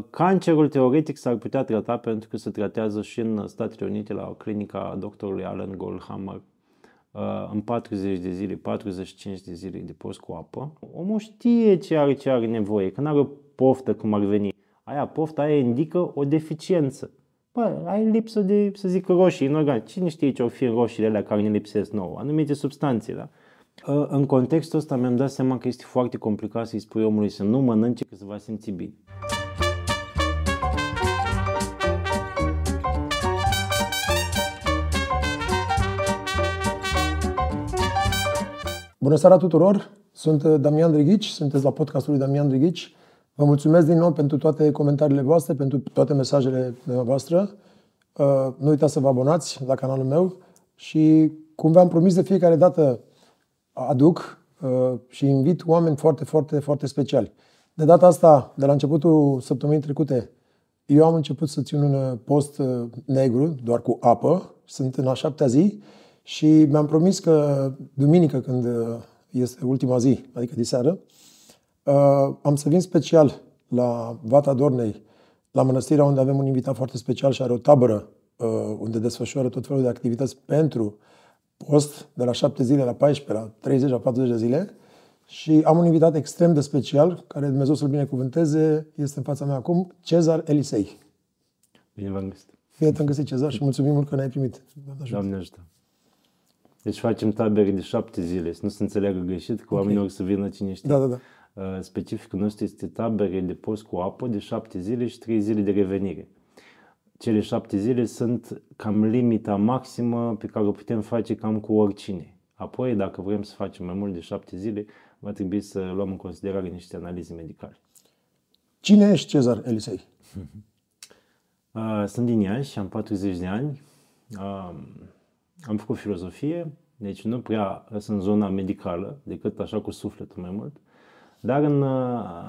Uh, cancerul teoretic s-ar putea trata pentru că se tratează și în Statele Unite la clinica doctorului Alan Goldhammer uh, în 40 de zile, 45 de zile de post cu apă. Omul știe ce are, ce are nevoie, că nu are o poftă cum ar veni. Aia, pofta aia indică o deficiență. Bă, ai lipsă de, să zic, roșii în organ. Cine știe ce au fi roșiile alea care ne lipsesc nouă? Anumite substanțe, da? Uh, în contextul ăsta mi-am dat seama că este foarte complicat să-i spui omului să nu mănânce, că se va simți bine. Bună seara tuturor! Sunt uh, Damian Drighici, sunteți la podcastul lui Damian Drighici. Vă mulțumesc din nou pentru toate comentariile voastre, pentru toate mesajele voastre. Uh, nu uitați să vă abonați la canalul meu și, cum v-am promis de fiecare dată, aduc uh, și invit oameni foarte, foarte, foarte speciali. De data asta, de la începutul săptămânii trecute, eu am început să țin un post negru, doar cu apă. Sunt în a șaptea zi și mi-am promis că duminică, când este ultima zi, adică de seară, uh, am să vin special la Vata Dornei, la mănăstirea unde avem un invitat foarte special și are o tabără uh, unde desfășoară tot felul de activități pentru post, de la 7 zile la 14, la 30, la 40 de zile. Și am un invitat extrem de special, care Dumnezeu să-l binecuvânteze, este în fața mea acum, Cezar Elisei. Bine v-am găsit. Fie te găsit, Cezar, și mulțumim mult că ne-ai primit. Doamne ajută. Deci facem tabere de șapte zile, să nu se înțeleagă greșit, că oamenii okay. să vină cine știe. Da, da, da. Uh, specificul nostru este tabere de post cu apă de șapte zile și trei zile de revenire. Cele șapte zile sunt cam limita maximă pe care o putem face cam cu oricine. Apoi, dacă vrem să facem mai mult de șapte zile, va trebui să luăm în considerare niște analize medicale. Cine ești Cezar Elisei? Uh, sunt din Iași, am 40 de ani. Uh, am făcut filozofie, deci nu prea sunt zona medicală, decât așa cu sufletul mai mult. Dar în,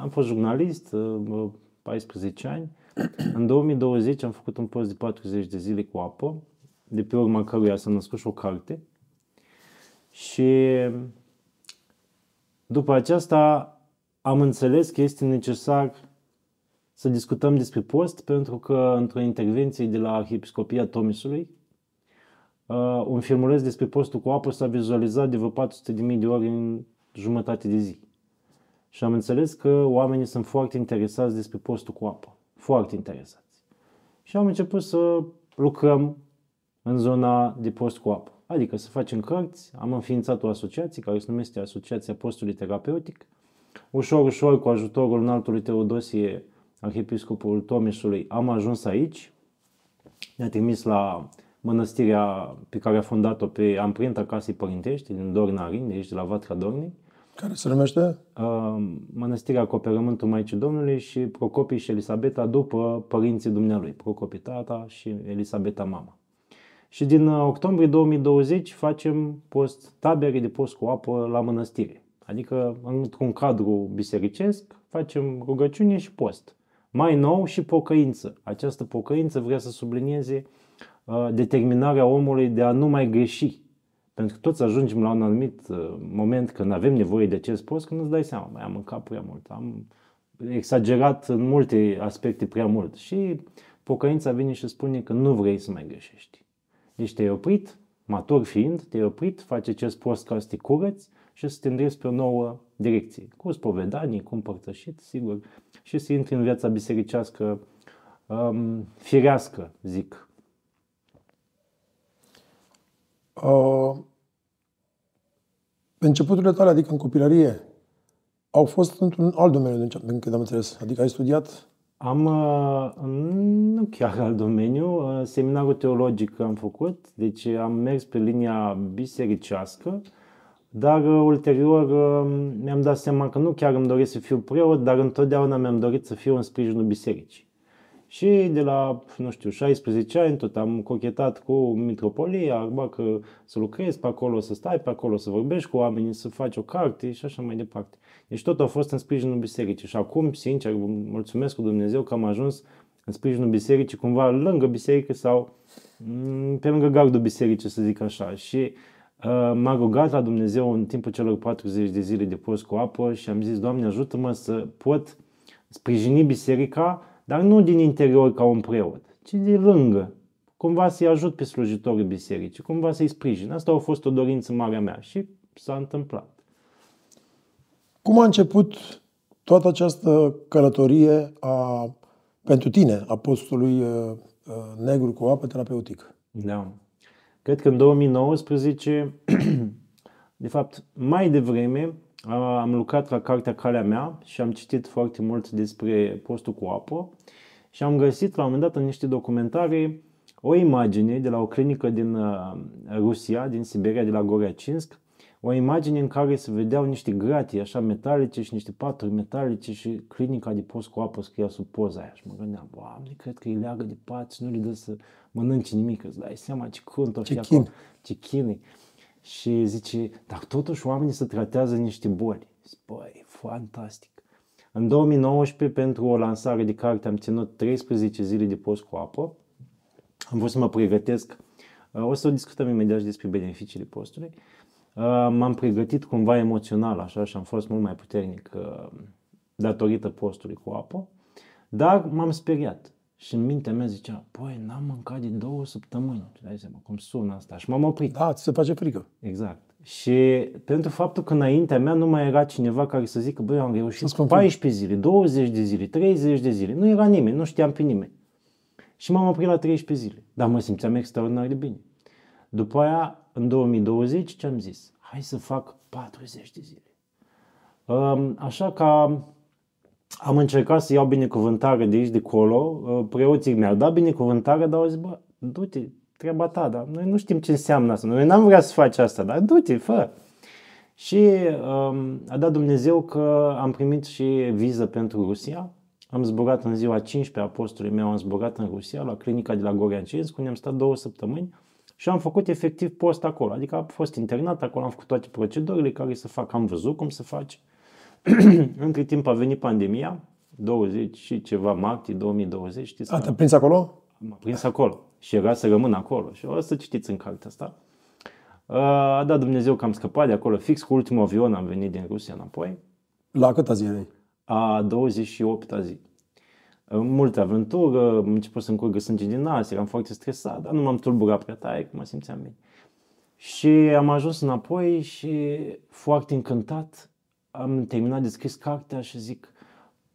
am fost jurnalist 14 ani. În 2020 am făcut un post de 40 de zile cu apă, de pe urma căruia s-a născut și o carte. Și după aceasta am înțeles că este necesar să discutăm despre post, pentru că într-o intervenție de la Arhiepiscopia Tomisului, uh, un filmuleț despre postul cu apă s-a vizualizat de vreo 400.000 de ori în jumătate de zi. Și am înțeles că oamenii sunt foarte interesați despre postul cu apă. Foarte interesați. Și am început să lucrăm în zona de post cu apă. Adică să facem cărți, am înființat o asociație care se numește Asociația Postului Terapeutic. Ușor, ușor, cu ajutorul înaltului Teodosie, arhiepiscopul Tomișului, am ajuns aici. Ne-a trimis la mănăstirea pe care a fondat-o pe amprenta casei părintești din Dornarin, de aici de la Vatra Dornei. Care se numește? Uh, mănăstirea Acoperământul Maicii Domnului și Procopii și Elisabeta după părinții dumnealui, Procopii tata și Elisabeta mama. Și din uh, octombrie 2020 facem post, tabere de post cu apă la mănăstire. Adică într-un cadru bisericesc facem rugăciune și post. Mai nou și pocăință. Această pocăință vrea să sublinieze uh, determinarea omului de a nu mai greși. Pentru că toți ajungem la un anumit uh, moment când avem nevoie de acest post, când îți dai seama, mai am mâncat prea mult, am exagerat în multe aspecte prea mult. Și pocăința vine și spune că nu vrei să mai greșești. Deci te-ai oprit, matur fiind, te-ai oprit, faci acest post ca să te curăți și să te îndrepți pe o nouă direcție. Cu spovedanii, cu împărtășit, sigur, și să intri în viața bisericească um, firească, zic. Uh, începuturile tale, adică în copilărie, au fost într-un alt domeniu, din câte am înțeles. Adică ai studiat? Am, uh, nu chiar alt domeniu, uh, seminarul teologic am făcut, deci am mers pe linia bisericească, dar uh, ulterior mi-am dat seama că nu chiar îmi doresc să fiu preot, dar întotdeauna mi-am dorit să fiu în sprijinul bisericii. Și de la, nu știu, 16 ani tot am cochetat cu mitropolia, arba că să lucrezi pe acolo, să stai pe acolo, să vorbești cu oamenii, să faci o carte și așa mai departe. Deci tot a fost în sprijinul bisericii și acum, sincer, mulțumesc cu Dumnezeu că am ajuns în sprijinul bisericii, cumva lângă biserică sau mm, pe lângă gardul bisericii, să zic așa. Și uh, m-a rugat la Dumnezeu în timpul celor 40 de zile de post cu apă și am zis, Doamne, ajută-mă să pot sprijini biserica Dar nu din interior ca un preot, ci din lângă. Cumva să-i ajut pe slujitorii bisericii, cumva să-i sprijin. Asta a fost o dorință mare a mea și s-a întâmplat. Cum a început toată această călătorie a, pentru tine a postului uh, uh, negru cu apă terapeutic? Da. Cred că în 2019, de fapt, mai devreme, am lucrat la cartea Calea mea și am citit foarte mult despre postul cu apă și am găsit la un moment dat în niște documentare o imagine de la o clinică din uh, Rusia, din Siberia, de la Goreacinsk, o imagine în care se vedeau niște gratii așa metalice și niște paturi metalice și clinica de post cu apă scria sub poza aia. Și mă gândeam, Doamne, cred că îi leagă de pat și nu le dă să mănânce nimic. Îți dai seama ce crunt o fi ce chin. ce chin Și zice, dar totuși oamenii se tratează niște boli. Zic, băi, fantastic. În 2019, pentru o lansare de carte, am ținut 13 zile de post cu apă. Am vrut să mă pregătesc. O să discutăm imediat și despre beneficiile postului. Uh, m-am pregătit cumva emoțional așa și am fost mult mai puternic uh, datorită postului cu apă, dar m-am speriat. Și în mintea mea zicea, păi, n-am mâncat de două săptămâni. Dai seama cum sună asta. Și m-am oprit. Da, ți se face frică. Exact. Și pentru faptul că înaintea mea nu mai era cineva care să zică, băi, am reușit 14 zile, 20 de zile, 30 de zile. Nu era nimeni, nu știam pe nimeni. Și m-am oprit la 13 zile. Dar mă simțeam extraordinar de bine. După aia în 2020 ce am zis? Hai să fac 40 de zile. Așa că am încercat să iau binecuvântare de aici, de acolo. Uh, preoții mi-au dat binecuvântare, dar au zis, bă, du-te, treaba ta, dar noi nu știm ce înseamnă asta. Noi n-am vrea să faci asta, dar du-te, fă. Și um, a dat Dumnezeu că am primit și viză pentru Rusia. Am zburat în ziua 15 a postului meu, am zburat în Rusia, la clinica de la Goriancesc, unde am stat două săptămâni și am făcut efectiv post acolo. Adică am fost internat acolo, am făcut toate procedurile care să fac, am văzut cum să faci. Între timp a venit pandemia, 20 și ceva martie 2020, știți? A, te-a prins acolo? M-a prins acolo și era să rămân acolo și o să citiți în cartea asta. A dat Dumnezeu că am scăpat de acolo, fix cu ultimul avion am venit din Rusia înapoi. La câta zi erai? A 28-a zi multe aventură, am început să-mi curgă sânge din nas, eram foarte stresat, dar nu m-am tulburat prea tare, că mă simțeam bine. Și am ajuns înapoi și foarte încântat am terminat de scris cartea și zic,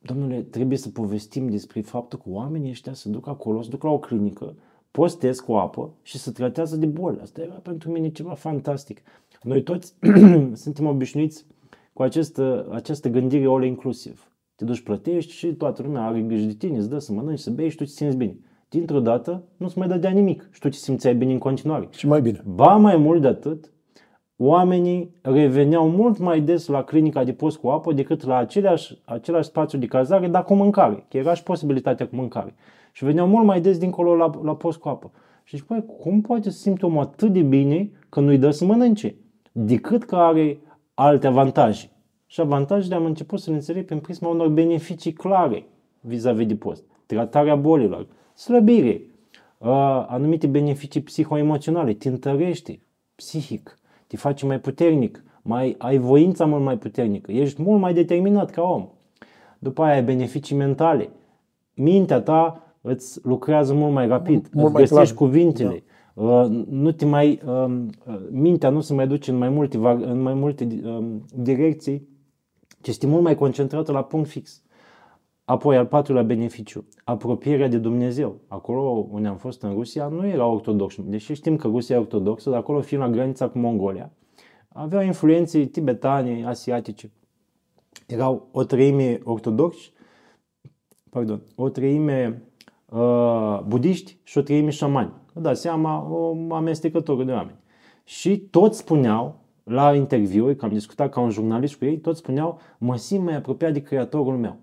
domnule, trebuie să povestim despre faptul că oamenii ăștia se duc acolo, se duc la o clinică, postez cu apă și se tratează de boli. Asta era pentru mine ceva fantastic. Noi toți suntem obișnuiți cu această, această gândire all inclusiv. Te duci, plătești și toată lumea are grijă de tine, îți dă să mănânci, să bei și tu te simți bine. Dintr-o dată nu-ți mai dădea nimic și tu te simțeai bine în continuare. Și mai bine. Ba mai mult de atât, oamenii reveneau mult mai des la clinica de post cu apă decât la același, același spațiu de cazare, dar cu mâncare, că era și posibilitatea cu mâncare. Și veneau mult mai des dincolo la, la post cu apă. Și zici, păi, cum poate să simte omul atât de bine că nu-i dă să mănânce? Decât că are alte avantaje. Și avantajele am început să le înțeleg prin prisma unor beneficii clare vis-a-vis de post. Tratarea bolilor, slăbire, anumite beneficii psihoemoționale, te întărește psihic, te face mai puternic, mai, ai voința mult mai puternică, ești mult mai determinat ca om. După aia ai beneficii mentale. Mintea ta îți lucrează mult mai rapid, mult, îți mai găsești clar. cuvintele. Da. nu te mai, mintea nu se mai duce în mai multe, în mai multe direcții ci este mult mai concentrată la punct fix. Apoi, al patrulea beneficiu, apropierea de Dumnezeu. Acolo unde am fost în Rusia nu era ortodox. Deși știm că Rusia e ortodoxă, dar acolo fiind la granița cu Mongolia, aveau influențe tibetane, asiatice. Erau o treime ortodoxi, pardon, o treime uh, budiști și o treime șamani. Vă dați seama, o amestecătură de oameni. Și toți spuneau la interviuri, că am discutat ca un jurnalist cu ei, toți spuneau, mă simt mai apropiat de creatorul meu.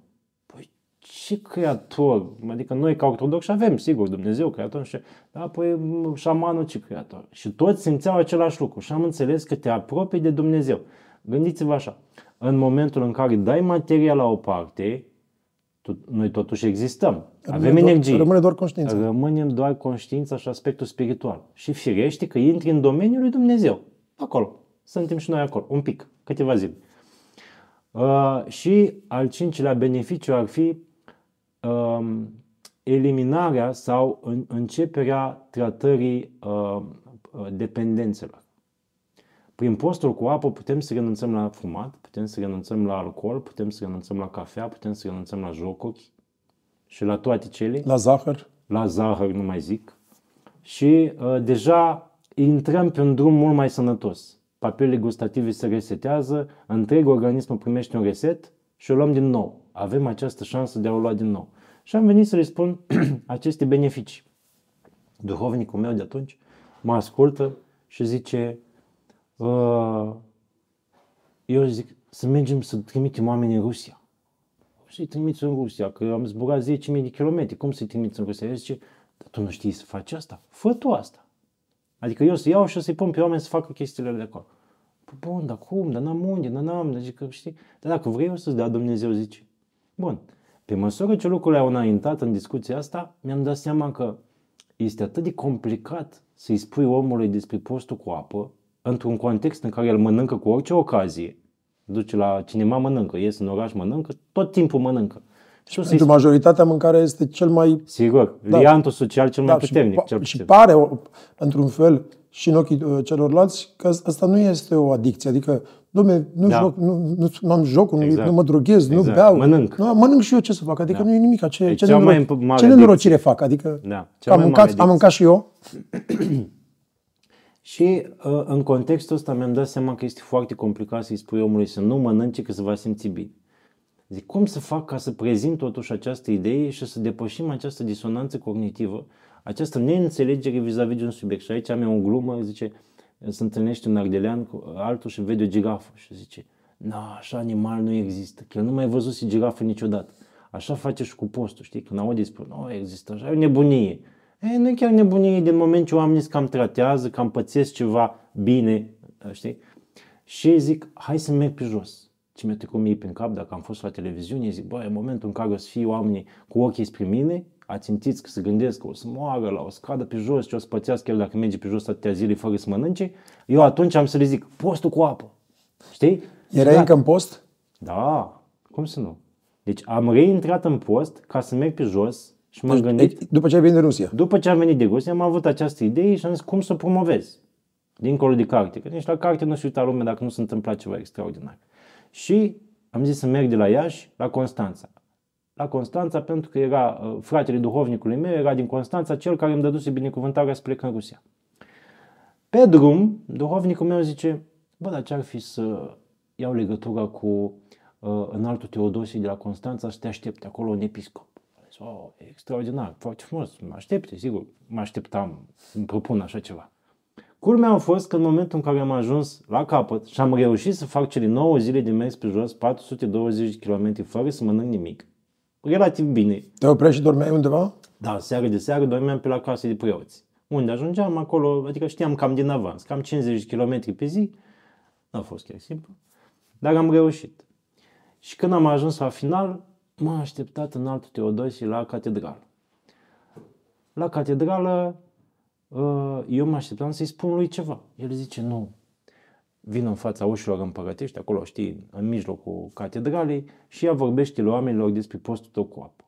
Păi ce creator? Adică noi ca ortodoxi avem, sigur, Dumnezeu creator, și, da, păi șamanul ce creator? Și toți simțeau același lucru și am înțeles că te apropii de Dumnezeu. Gândiți-vă așa, în momentul în care dai materia la o parte, noi totuși existăm. Rămâne Avem doar, energie. Rămâne doar conștiința. Rămânem doar conștiința și aspectul spiritual. Și firește că intri în domeniul lui Dumnezeu. Acolo suntem și noi acolo, un pic, câteva zile. Uh, și al cincilea beneficiu ar fi uh, eliminarea sau în, începerea tratării uh, uh, dependențelor. Prin postul cu apă putem să renunțăm la fumat, putem să renunțăm la alcool, putem să renunțăm la cafea, putem să renunțăm la jocuri și la toate cele. La zahăr. La zahăr, nu mai zic. Și uh, deja intrăm pe un drum mult mai sănătos. Papilele gustative se resetează, întreg organismul primește un reset și o luăm din nou. Avem această șansă de a o lua din nou. Și am venit să le spun aceste beneficii. Duhovnicul meu de atunci mă ascultă și zice uh, eu zic să mergem să trimitem oameni în Rusia. Să-i trimiți în Rusia, că am zburat 10.000 de kilometri. Cum să-i trimiți în Rusia? El zice, dar tu nu știi să faci asta? Fă tu asta. Adică eu să iau și să-i pun pe oameni să facă chestiile de acolo. Păi bun, dar cum? Dar n-am unde, dar n-am, adică știi? Dar dacă vrei eu să-ți dea Dumnezeu, zice. Bun. Pe măsură ce lucrurile au înaintat în discuția asta, mi-am dat seama că este atât de complicat să-i spui omului despre postul cu apă, într-un context în care el mănâncă cu orice ocazie, duce la cinema mănâncă, ies în oraș mănâncă, tot timpul mănâncă. Și Pentru majoritatea mâncarea este cel mai... Sigur, da. liantul social cel mai da, puternic. Și, cel și pare, într-un fel, și în ochii uh, celorlalți, că asta nu este o adicție. Adică, domne, nu, da. joc, nu, nu, nu am jocul, exact. nu mă droghez, exact. nu beau. Mănânc. Nu, mănânc și eu ce să fac. Adică da. nu e nimic. Ce, e ce, nenoro- ce nenorocire fac? Adică da. am, mâncat, am mâncat și eu. și uh, în contextul ăsta mi-am dat seama că este foarte complicat să-i spui omului să nu mănânce, că se va simți bine. Zic, cum să fac ca să prezint totuși această idee și să depășim această disonanță cognitivă, această neînțelegere vis-a-vis de un subiect. Și aici am eu o glumă, zice, se întâlnește un ardelean cu altul și vede o girafă și zice, nu, așa animal nu există, că el nu mai văzut și girafă niciodată. Așa face și cu postul, știi? Când aude spune, nu există așa, e o nebunie. E, nu e chiar nebunie din moment ce oamenii cam tratează, cam pățesc ceva bine, știi? Și zic, hai să merg pe jos ce mi-a trecut mie prin cap dacă am fost la televiziune, zic, băi, în momentul în care o să fie oamenii cu ochii spre mine, ațintiți că se gândesc că o să moară la o scadă pe jos și o să pățească el dacă merge pe jos atâtea zile fără să mănânce, eu atunci am să le zic, postul cu apă. Știi? Erai da. încă în post? Da, cum să nu? Deci am reintrat în post ca să merg pe jos și m-am deci, gândit... După ce ai venit de Rusia? După ce am venit de Rusia, am avut această idee și am zis cum să promovez. Dincolo de carte. Că nici la carte nu se uita lumea dacă nu se întâmpla ceva extraordinar. Și am zis să merg de la Iași la Constanța. La Constanța pentru că era uh, fratele duhovnicului meu, era din Constanța cel care îmi dăduse binecuvântarea să plec în Rusia. Pe drum, duhovnicul meu zice, bă, dar ce-ar fi să iau legătura cu uh, înaltul Teodosie de la Constanța să te aștepte acolo un episcop. Zis, oh, e extraordinar, foarte frumos, mă aștepte, sigur, mă așteptam, îmi propun așa ceva. Culmea a fost că în momentul în care am ajuns la capăt și am reușit să fac cele 9 zile de mers pe jos, 420 km fără să mănânc nimic, relativ bine. Te oprești și dormeai undeva? Da, seară de seară dormeam pe la case de preoți. Unde ajungeam acolo, adică știam cam din avans, cam 50 km pe zi, nu a fost chiar simplu, dar am reușit. Și când am ajuns la final, m-a așteptat în altul Teodosie la catedrală. La catedrală Uh, eu mă așteptam să-i spun lui ceva. El zice, nu, vin în fața ușilor împărătești, acolo, știi, în mijlocul catedralei și ea vorbește lui oamenilor despre postul tău cu apă.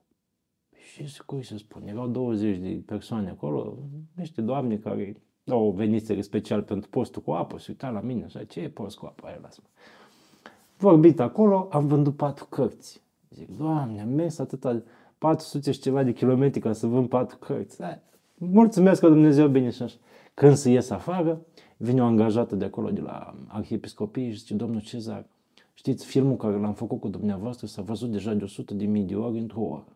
Și cui să spun, erau 20 de persoane acolo, niște doamne care au venit special pentru postul cu apă, se uita la mine așa, ce e post cu apă? Aia, lasă Vorbit acolo, am vândut patru cărți. Zic, doamne, am mers atâta 400 și ceva de kilometri ca să vând patru cărți mulțumesc că Dumnezeu bine și așa. Când se ies afară, vine o angajată de acolo, de la Arhiepiscopie și zice, domnul Cezar, știți, filmul care l-am făcut cu dumneavoastră s-a văzut deja de 100 de mii de ori într-o oră.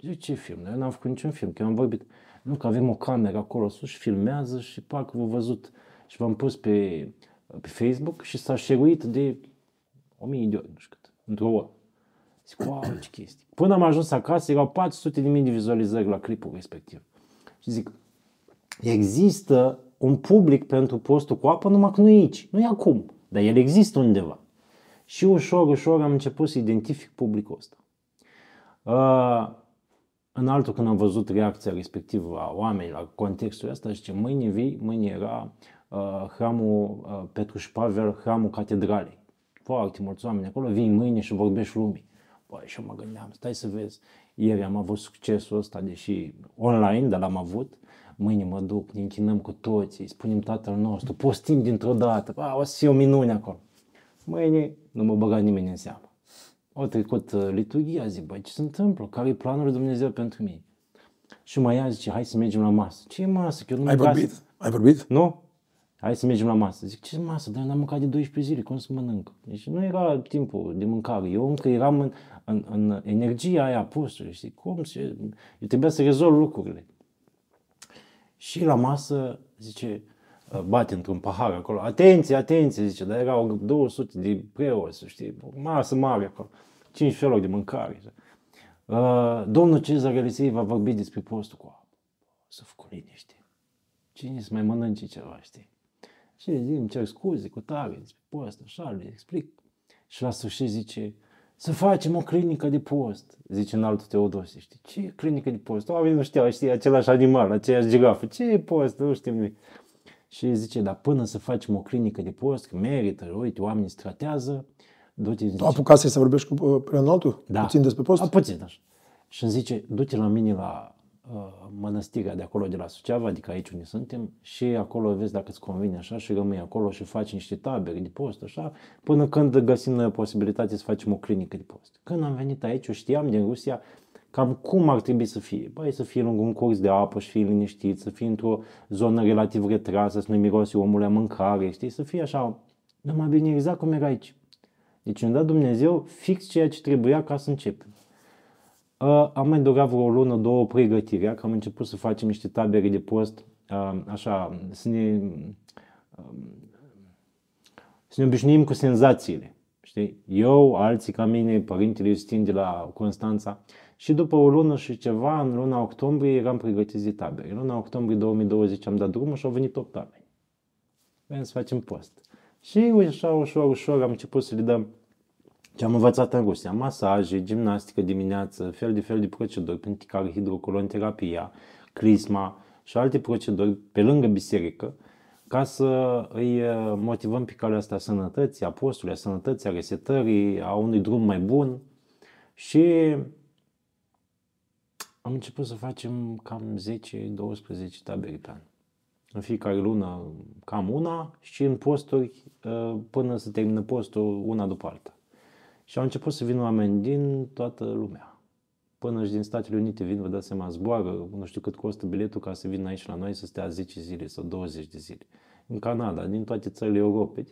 Zic, ce film? Eu n-am făcut niciun film, că eu am vorbit. Nu, că avem o cameră acolo sus și filmează și parcă v-a văzut. Și v-am pus pe, pe Facebook și s-a șeruit de o mie de ori, nu știu cât, într-o oră. Zic, wow, ce chestii. Până am ajuns acasă, erau 400 de mii de vizualizări la clipul respectiv. Și zic, există un public pentru postul cu apă, numai că nu e aici, nu e acum, dar el există undeva. Și ușor, ușor am început să identific publicul ăsta. Uh, în altul, când am văzut reacția respectivă a oamenilor la contextul ăsta, zice, mâine vii, mâine era uh, hramul uh, Petru și Pavel, hramul catedralei. Foarte mulți oameni acolo, vii mâine și vorbești lumii. Păi, și eu mă gândeam, stai să vezi, ieri am avut succesul ăsta, deși online, dar l-am avut, mâine mă duc, ne închinăm cu toții, spunem Tatăl nostru, postim dintr-o dată, a, o să fie o minune acolo. Mâine nu mă băga nimeni în seamă. O trecut uh, liturgia, zic, băi, ce se întâmplă? Care e planul lui Dumnezeu pentru mine? Și mai ia zice, hai să mergem la masă. Ce masă? Că eu nu Ai vorbit? Ai vorbit? Nu? Hai să mergem la masă. Zic, ce masă? Dar n-am mâncat de 12 zile, cum să mănânc? Deci nu era timpul de mâncare. Eu încă eram în, în, în energia aia apostolului, știi? Cum să... Eu trebuia să rezolv lucrurile. Și la masă, zice, bate într-un pahar acolo. Atenție, atenție, zice, dar erau 200 de preoți, știi, masă mare acolo. 5 feluri de mâncare. Uh, domnul Cezar Elisei va vorbi despre postul cu apă. Să fac liniște. Cine să mai mănânce ceva, știi? Și zi, îmi cer scuze cu tare despre post, așa, le explic. Și la sfârșit zice, să facem o clinică de post, zice în altul Teodosie, știi? Ce e clinică de post? Oamenii nu știau, știi, același animal, aceeași girafă. Ce e post? Nu știm nimic. Și zice, dar până să facem o clinică de post, că merită, uite, oamenii se tratează, du-te, zice, Tu apucase să vorbești cu uh, preonaltul? Da. Puțin despre post? A, puțin, așa. Și îmi zice, du-te la mine la uh, mănăstirea de acolo, de la Suceava, adică aici unde suntem, și acolo vezi dacă îți convine așa și rămâi acolo și faci niște tabere de post, așa, până când găsim noi posibilitate să facem o clinică de post. Când am venit aici, eu știam din Rusia cam cum ar trebui să fie. Băi, să fie lângă un curs de apă și fie liniștit, să fie într-o zonă relativ retrasă, să nu miroase omul la mâncare, știi, să fie așa, numai bine exact cum era aici. Deci îmi dat Dumnezeu fix ceea ce trebuia ca să începem. Uh, am mai durat vreo lună, două pregătirea, că am început să facem niște tabere de post, uh, așa, să ne, uh, să ne obișnuim cu senzațiile. Știi? Eu, alții ca mine, părintele Justin de la Constanța și după o lună și ceva, în luna octombrie, eram pregătiți de tabere. În luna octombrie 2020 am dat drumul și au venit 8 tabere. Vrem să facem post. Și așa, ușor, ușor am început să le dăm ce am învățat în Rusia, masaje, gimnastică dimineață, fel de fel de proceduri, pentru care hidrocolonterapia, crisma și alte proceduri pe lângă biserică, ca să îi uh, motivăm pe calea asta a sănătății, a postului, a sănătății, a resetării, a unui drum mai bun. Și am început să facem cam 10-12 tabere pe an. În fiecare lună cam una și în posturi uh, până să termină postul una după alta. Și au început să vină oameni din toată lumea. Până și din Statele Unite vin, vă dați seama, zboară, nu știu cât costă biletul ca să vină aici la noi să stea 10 zile sau 20 de zile. În Canada, din toate țările Europei,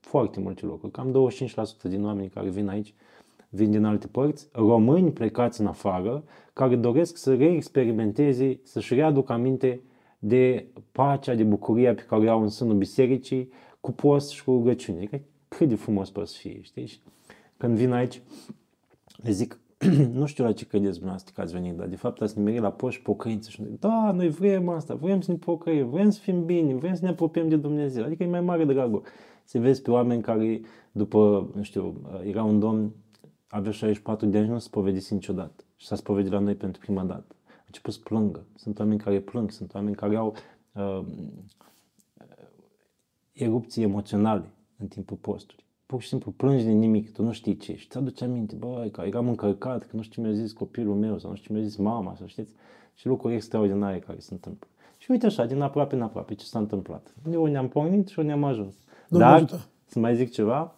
foarte multe locuri. Cam 25% din oamenii care vin aici vin din alte părți, români plecați în afară, care doresc să reexperimenteze, să-și readucă aminte de pacea, de bucuria pe care o au în sânul bisericii, cu post și cu rugăciune. Adică cât de frumos poate să fie, știi? Când vin aici, le zic, nu știu la ce credeți dumneavoastră că ați venit, dar de fapt ați nimerit la poș pocăință și zic, da, noi vrem asta, vrem să ne pocăim, vrem să fim bine, vrem să ne apropiem de Dumnezeu. Adică e mai mare dragul să vezi pe oameni care după, nu știu, era un domn, avea 64 de ani, nu se spovedise niciodată și s-a spovedit la noi pentru prima dată. A început să plângă. Sunt oameni care plâng, sunt oameni care au uh, erupții emoționale în timpul postului pur și simplu plângi de nimic, tu nu știi ce și ți-aduce aminte, băi, că eram încărcat, că nu știu ce mi-a zis copilul meu sau nu știu ce mi-a zis mama, să știți, și lucruri extraordinare care se întâmplă. Și uite așa, din aproape în aproape, ce s-a întâmplat. Eu ne-am pornit și eu ne-am ajuns. Domnul Dar, ajută. să mai zic ceva,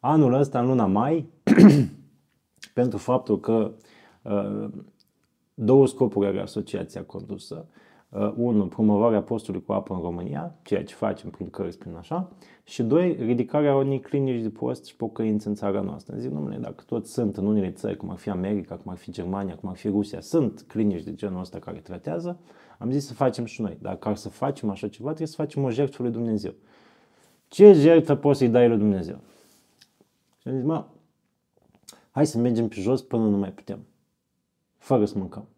anul ăsta, în luna mai, pentru faptul că uh, două scopuri are asociația condusă, uh, unul, promovarea postului cu apă în România, ceea ce facem prin cărți, prin așa, și doi, ridicarea unei clinici de post și pocăință în țara noastră. Zic, domnule, dacă toți sunt în unele țări, cum ar fi America, cum ar fi Germania, cum ar fi Rusia, sunt clinici de genul ăsta care tratează, am zis să facem și noi. Dar ca să facem așa ceva, trebuie să facem o jertfă lui Dumnezeu. Ce jertfă poți să-i dai lui Dumnezeu? Și am zis, mă, hai să mergem pe jos până nu mai putem. Fără să mâncăm.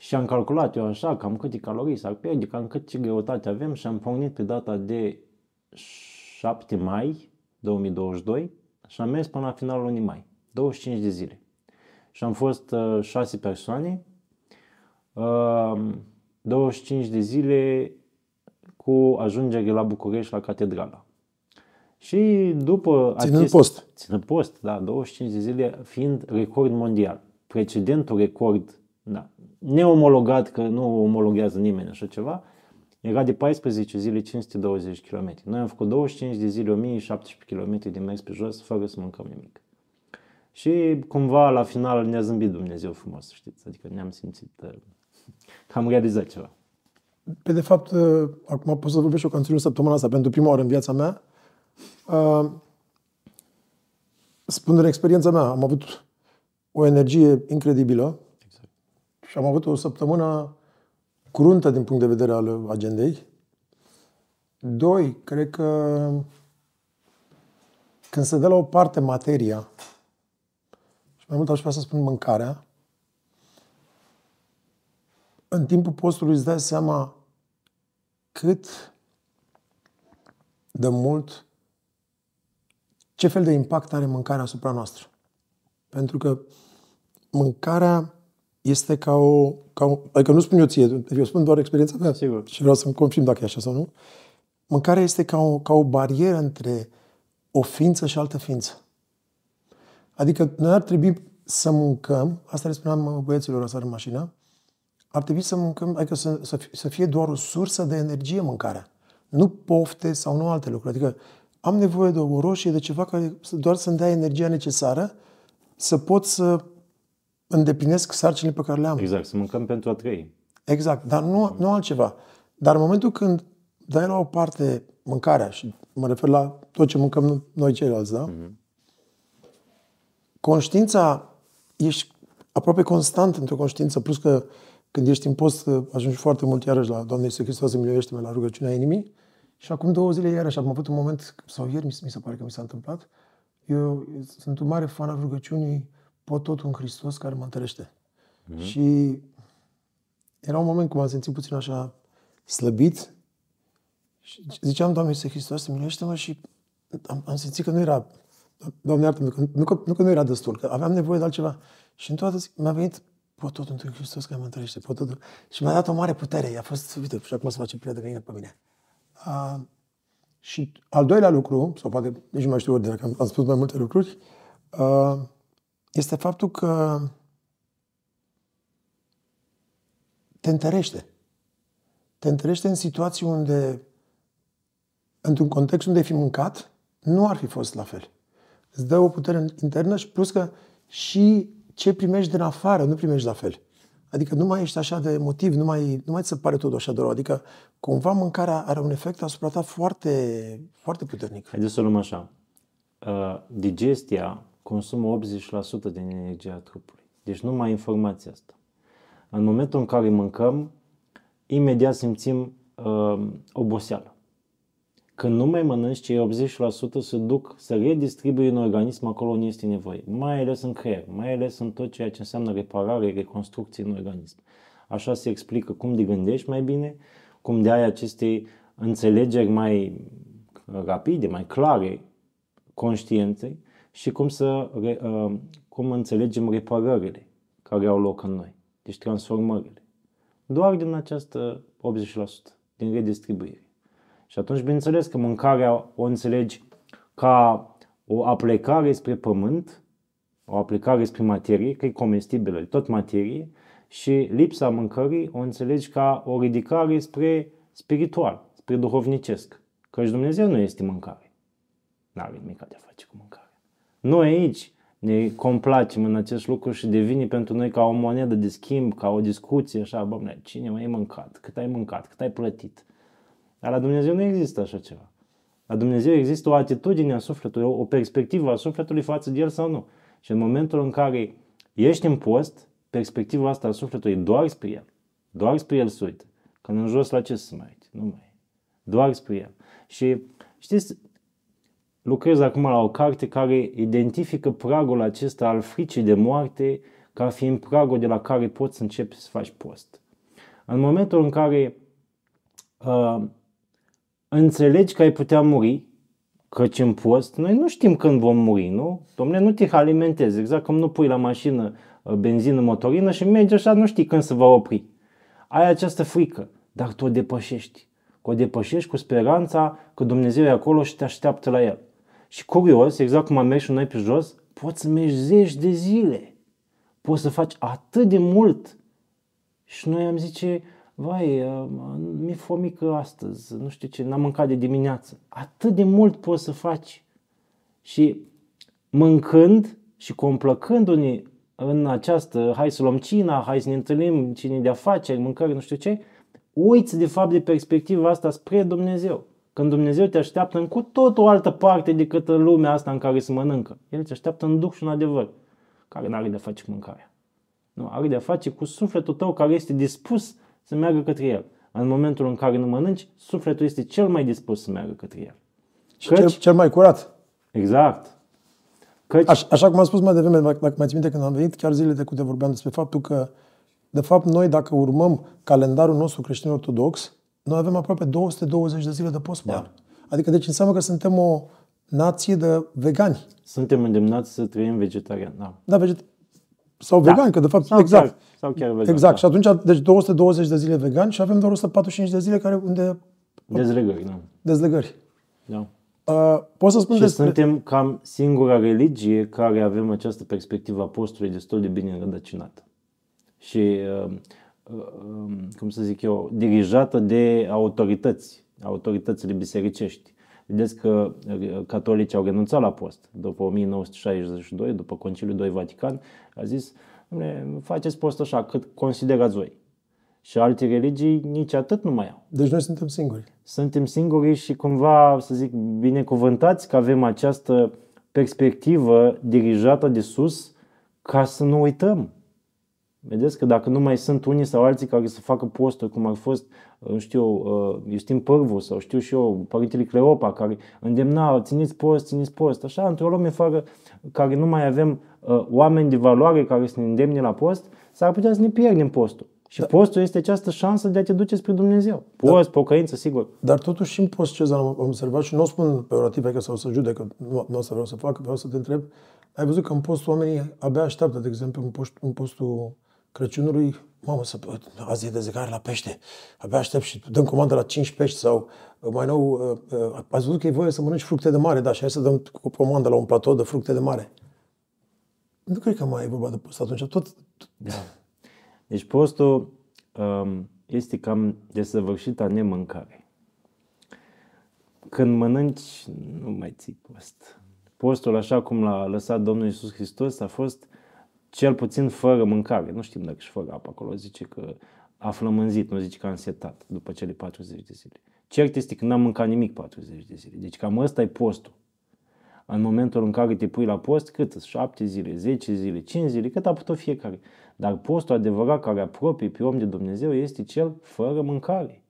Și am calculat eu așa, cam câte calorii s-ar pierde, cam cât ce greutate avem și am pornit pe data de 7 mai 2022 și am mers până la finalul lunii mai, 25 de zile. Și am fost uh, 6 persoane, uh, 25 de zile cu ajungere la București, la catedrala. Și după Ținând acest... post. Ținând post, da, 25 de zile fiind record mondial. precedentul record, da, neomologat, că nu omologează nimeni așa ceva, era de 14 zile 520 km. Noi am făcut 25 de zile 1017 km de mers pe jos fără să mâncăm nimic. Și cumva la final ne-a zâmbit Dumnezeu frumos, știți, adică ne-am simțit uh, că am realizat ceva. Pe de fapt, uh, acum pot să vorbesc o canțiune săptămâna asta pentru prima oară în viața mea. Uh, spun din experiența mea, am avut o energie incredibilă exact. Și am avut o săptămână cruntă din punct de vedere al agendei. Doi, cred că când se dă la o parte materia, și mai mult aș vrea să spun mâncarea, în timpul postului îți dai seama cât de mult, ce fel de impact are mâncarea asupra noastră. Pentru că mâncarea este ca o, ca o... Adică nu spun eu ție, eu spun doar experiența mea. Sigur. Și vreau să-mi confirm dacă e așa sau nu. Mâncarea este ca o, ca o barieră între o ființă și altă ființă. Adică noi ar trebui să mâncăm, asta le spuneam băieților aseară în mașină, ar trebui să mâncăm, adică să, să, să fie doar o sursă de energie mâncarea. Nu pofte sau nu alte lucruri. Adică am nevoie de o roșie, de ceva care doar să-mi dea energia necesară să pot să îndeplinesc sarcinile pe care le am. Exact, să mâncăm pentru a trăi. Exact, dar nu, nu altceva. Dar în momentul când dai la o parte mâncarea, și mă refer la tot ce mâncăm noi ceilalți, da? Mm-hmm. Conștiința, ești aproape constant într-o conștiință, plus că când ești în post, ajungi foarte mult iarăși la Doamne Iisus Hristos, miluiește-mă la rugăciunea inimii. Și acum două zile iarăși am avut un moment, sau ieri mi se pare că mi s-a întâmplat, eu sunt un mare fan al rugăciunii pot totul în Hristos care mă întărește. Mm-hmm. Și era un moment cum am simțit puțin așa slăbit și ziceam, Doamne, este Hristos, miluiește-mă și am, am simțit că nu era, Doamne iartă nu, nu, că, nu că nu era destul, că aveam nevoie de altceva. Și în toată zi, mi-a venit, pot totul în Hristos care mă întărește, pot totul. Și mi-a dat o mare putere. A fost, uite, și acum să face prietenie pe mine. A, și al doilea lucru, sau poate nici nu mai știu ordinea, că am, am spus mai multe lucruri, uh, este faptul că te întărește. Te întărește în situații unde, într-un context unde ai fi mâncat, nu ar fi fost la fel. Îți dă o putere internă și plus că și ce primești din afară nu primești la fel. Adică nu mai ești așa de emotiv, nu mai, nu mai ți se pare tot așa de rău. Adică cumva mâncarea are un efect asupra ta foarte, foarte puternic. Haideți să o luăm așa. Uh, digestia consumă 80% din energia trupului. Deci nu mai informația asta. În momentul în care mâncăm, imediat simțim uh, oboseală. Când nu mai mănânci, cei 80% se duc să redistribuie în organism acolo unde este nevoie. Mai ales în creier, mai ales în tot ceea ce înseamnă reparare, reconstrucție în organism. Așa se explică cum de gândești mai bine, cum de ai aceste înțelegeri mai rapide, mai clare, conștienței și cum, să, uh, cum înțelegem reparările care au loc în noi, deci transformările. Doar din această 80%, din redistribuire. Și atunci, bineînțeles că mâncarea o înțelegi ca o aplicare spre pământ, o aplicare spre materie, că e comestibilă, tot materie, și lipsa mâncării o înțelegi ca o ridicare spre spiritual, spre duhovnicesc. Căci Dumnezeu nu este mâncare. N-are nimic de a face cu mâncare. Noi aici ne complacem în acest lucru și devine pentru noi ca o monedă de schimb, ca o discuție, așa, bă, cine mai ai mâncat, cât ai mâncat, cât ai plătit. Dar la Dumnezeu nu există așa ceva. La Dumnezeu există o atitudine a sufletului, o perspectivă a sufletului față de el sau nu. Și în momentul în care ești în post, perspectiva asta a sufletului doar spre el. Doar spre el se uită. Când în jos la ce să mai uite? Nu mai Doar spre el. Și știți, lucrez acum la o carte care identifică pragul acesta al fricii de moarte ca fiind pragul de la care poți să începi să faci post. În momentul în care uh, înțelegi că ai putea muri, căci în post, noi nu știm când vom muri, nu? Domnule, nu te alimentezi, exact cum nu pui la mașină uh, benzină, motorină și mergi așa, nu știi când se va opri. Ai această frică, dar tu o depășești. O depășești cu speranța că Dumnezeu e acolo și te așteaptă la El. Și curios, exact cum am mers și noi pe jos, poți să mergi zeci de zile. poți să faci atât de mult. Și noi am zice, vai, uh, mi-e fomică astăzi, nu știu ce, n-am mâncat de dimineață. Atât de mult poți să faci. Și mâncând și complăcându-ne în această, hai să luăm cina, hai să ne întâlnim, cine de afaceri, mâncare, nu știu ce, uiți de fapt de perspectiva asta spre Dumnezeu. Când Dumnezeu te așteaptă în cu tot o altă parte decât în lumea asta în care se mănâncă. El te așteaptă în duh și în adevăr, care nu are de-a face cu mâncarea. Nu, are de-a face cu sufletul tău care este dispus să meargă către El. În momentul în care nu mănânci, sufletul este cel mai dispus să meargă către El. Și Căci, cel, cel mai curat. Exact. Căci... Aș, așa cum am spus mai devreme, dacă mai ți minte când am venit, chiar zilele trecute vorbeam despre faptul că, de fapt, noi dacă urmăm calendarul nostru creștin ortodox, noi avem aproape 220 de zile de post da. Adică, deci înseamnă că suntem o nație de vegani. Suntem îndemnați să trăim vegetarian, da. Da, veget... sau da. vegan, că de fapt, sau exact. Chiar, sau chiar vegan, Exact. Da. Și atunci, deci 220 de zile vegani și avem doar 145 de zile care unde... Dezlegări, da. Dezlegări. Da. Uh, pot să spun și despre... suntem cam singura religie care avem această perspectivă a postului destul de bine înrădăcinată. Și, uh, uh, cum să zic eu, dirijată de autorități, autoritățile bisericești. Vedeți că uh, catolicii au renunțat la post după 1962, după Conciliul 2 Vatican, a zis, faceți post așa cât considerați voi. Și alte religii nici atât nu mai au. Deci noi suntem singuri. Suntem singuri și cumva, să zic, binecuvântați că avem această perspectivă dirijată de sus ca să nu uităm. Vedeți că dacă nu mai sunt unii sau alții care să facă posturi, cum ar fost, nu știu, Justin Pârvu sau știu și eu, Părintele Cleopa, care îndemna, țineți post, țineți post. Așa, într-o lume fără, care nu mai avem uh, oameni de valoare care să ne îndemne la post, s-ar putea să ne pierdem postul. Și da. postul este această șansă de a te duce spre Dumnezeu. Post, da. pocăință, sigur. Dar totuși și în post, Cezar, am observat și nu o spun pe orativ, că sau să judecă, nu, nu asta vreau să fac, vreau să te întreb. Ai văzut că în post oamenii abia așteaptă, de exemplu, în, post, în postul Crăciunului, mamă, să, azi e de zicare la pește, abia aștept și dăm comandă la 5 pești sau mai nou, uh, uh, ați văzut că e voie să mănânci fructe de mare, da, și hai să dăm comandă la un platou de fructe de mare. Nu cred că mai e vorba de post atunci, tot... Da. Deci postul um, este cam desăvârșită nemâncare. Când mănânci, nu mai ții post. Postul, așa cum l-a lăsat Domnul Iisus Hristos, a fost cel puțin fără mâncare. Nu știm dacă și fără apă acolo. Zice că a flămânzit, nu zice că a însetat după cele 40 de zile. Cert este că n-am mâncat nimic 40 de zile. Deci cam ăsta e postul. În momentul în care te pui la post, cât? 7 zile, 10 zile, 5 zile, cât a putut fiecare. Dar postul adevărat care apropie pe om de Dumnezeu este cel fără mâncare.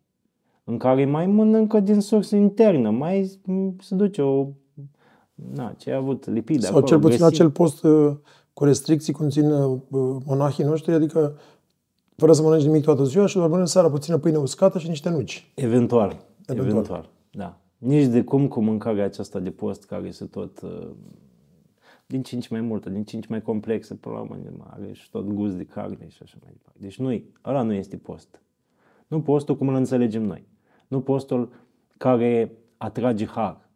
În care mai mănâncă din sursă internă, mai se duce o... Na, ce a avut lipide Sau acolo, cel puțin găsit. acel post uh, cu restricții cum țin uh, monahii noștri, adică fără să mănânci nimic toată ziua și doar mănânci seara puțină pâine uscată și niște nuci. Eventual. Eventual. Eventual. Da. Nici de cum cu mâncarea aceasta de post care se tot uh, din ce în ce mai multă, din ce în ce mai complexă, până la urmă are și tot gust de carne și așa mai departe. Deci nu ăla nu este post. Nu postul cum îl înțelegem noi. Nu postul care atrage har.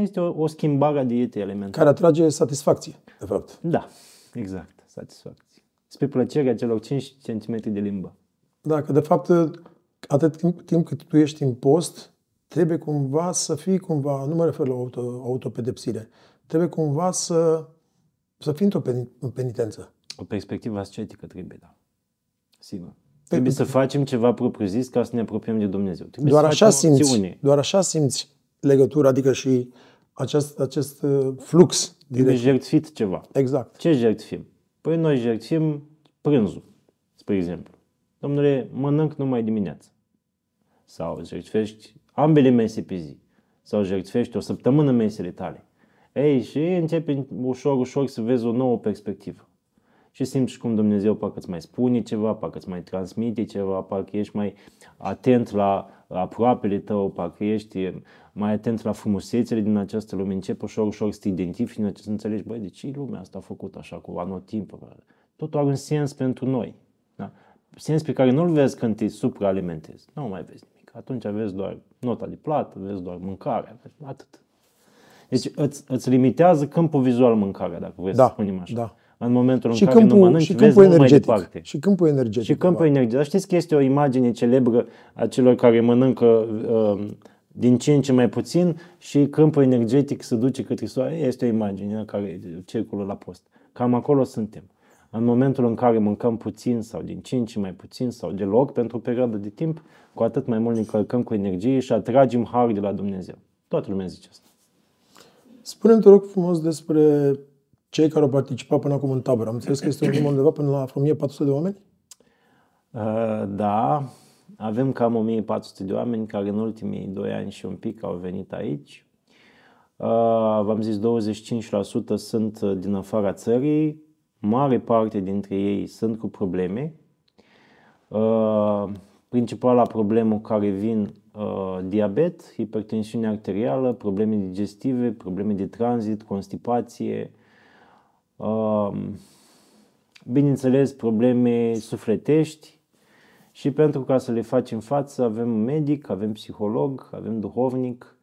Este o, o schimbare a dietei elementare. Care atrage satisfacție, de fapt. Da, exact, satisfacție. Spre plăcerea celor 5 cm de limbă. Da, că de fapt, atât timp, timp cât tu ești în post, trebuie cumva să fii cumva, nu mă refer la auto, autopedepsire, trebuie cumva să, să fii într-o penitență. O perspectivă ascetică trebuie, da. Sigur. Pe, trebuie să facem ceva propriu-zis ca să ne apropiem de Dumnezeu. Trebuie doar, așa simți, doar așa simți legătura, adică și acest, acest uh, flux. Trebuie jertfit ceva. Exact. Ce jertfim? Păi noi jertfim prânzul, spre exemplu. Domnule, mănânc numai dimineața. Sau jertfești ambele mese pe zi. Sau jertfești o săptămână mesele tale. Ei, și începi ușor, ușor să vezi o nouă perspectivă. Și simți cum Dumnezeu parcă îți mai spune ceva, parcă îți mai transmite ceva, parcă ești mai atent la aproapele tău, parcă ești mai atent la frumusețele din această lume, începi ușor, ușor să te identifici, să înțelegi, băi, de ce lumea asta a făcut așa cu anotimp? Totul are un sens pentru noi. Da? Sens pe care nu-l vezi când te supraalimentezi. Nu mai vezi nimic. Atunci vezi doar nota de plată, vezi doar mâncare, atât. Deci îți, îți limitează câmpul vizual mâncarea, dacă vrei da, să spunem așa. Da. În momentul Și în care nu câmpul, mănânci, și vezi câmpul mult mai energetic. departe. Și câmpul energetic. Și câmpul energetic. Dar știți că este o imagine celebră a celor care mănâncă uh, din ce în ce mai puțin și câmpul energetic se duce către soare. Este o imagine care circulă la post. Cam acolo suntem. În momentul în care mâncăm puțin sau din ce în ce mai puțin sau deloc pentru o perioadă de timp, cu atât mai mult ne încărcăm cu energie și atragem har de la Dumnezeu. Toată lumea zice asta. Spune-mi, te rog frumos, despre cei care au participat până acum în tabără. Am înțeles că este un număr undeva până la 1400 de oameni? Uh, Da, avem cam 1400 de oameni care în ultimii 2 ani și un pic au venit aici. Uh, V-am zis, 25% sunt uh, din afara țării, mare parte dintre ei sunt cu probleme. Uh, Principala problemă care vin, uh, diabet, hipertensiune arterială, probleme digestive, probleme de tranzit, constipație, uh, bineînțeles, probleme sufletești și pentru ca să le facem față avem medic, avem psiholog, avem duhovnic,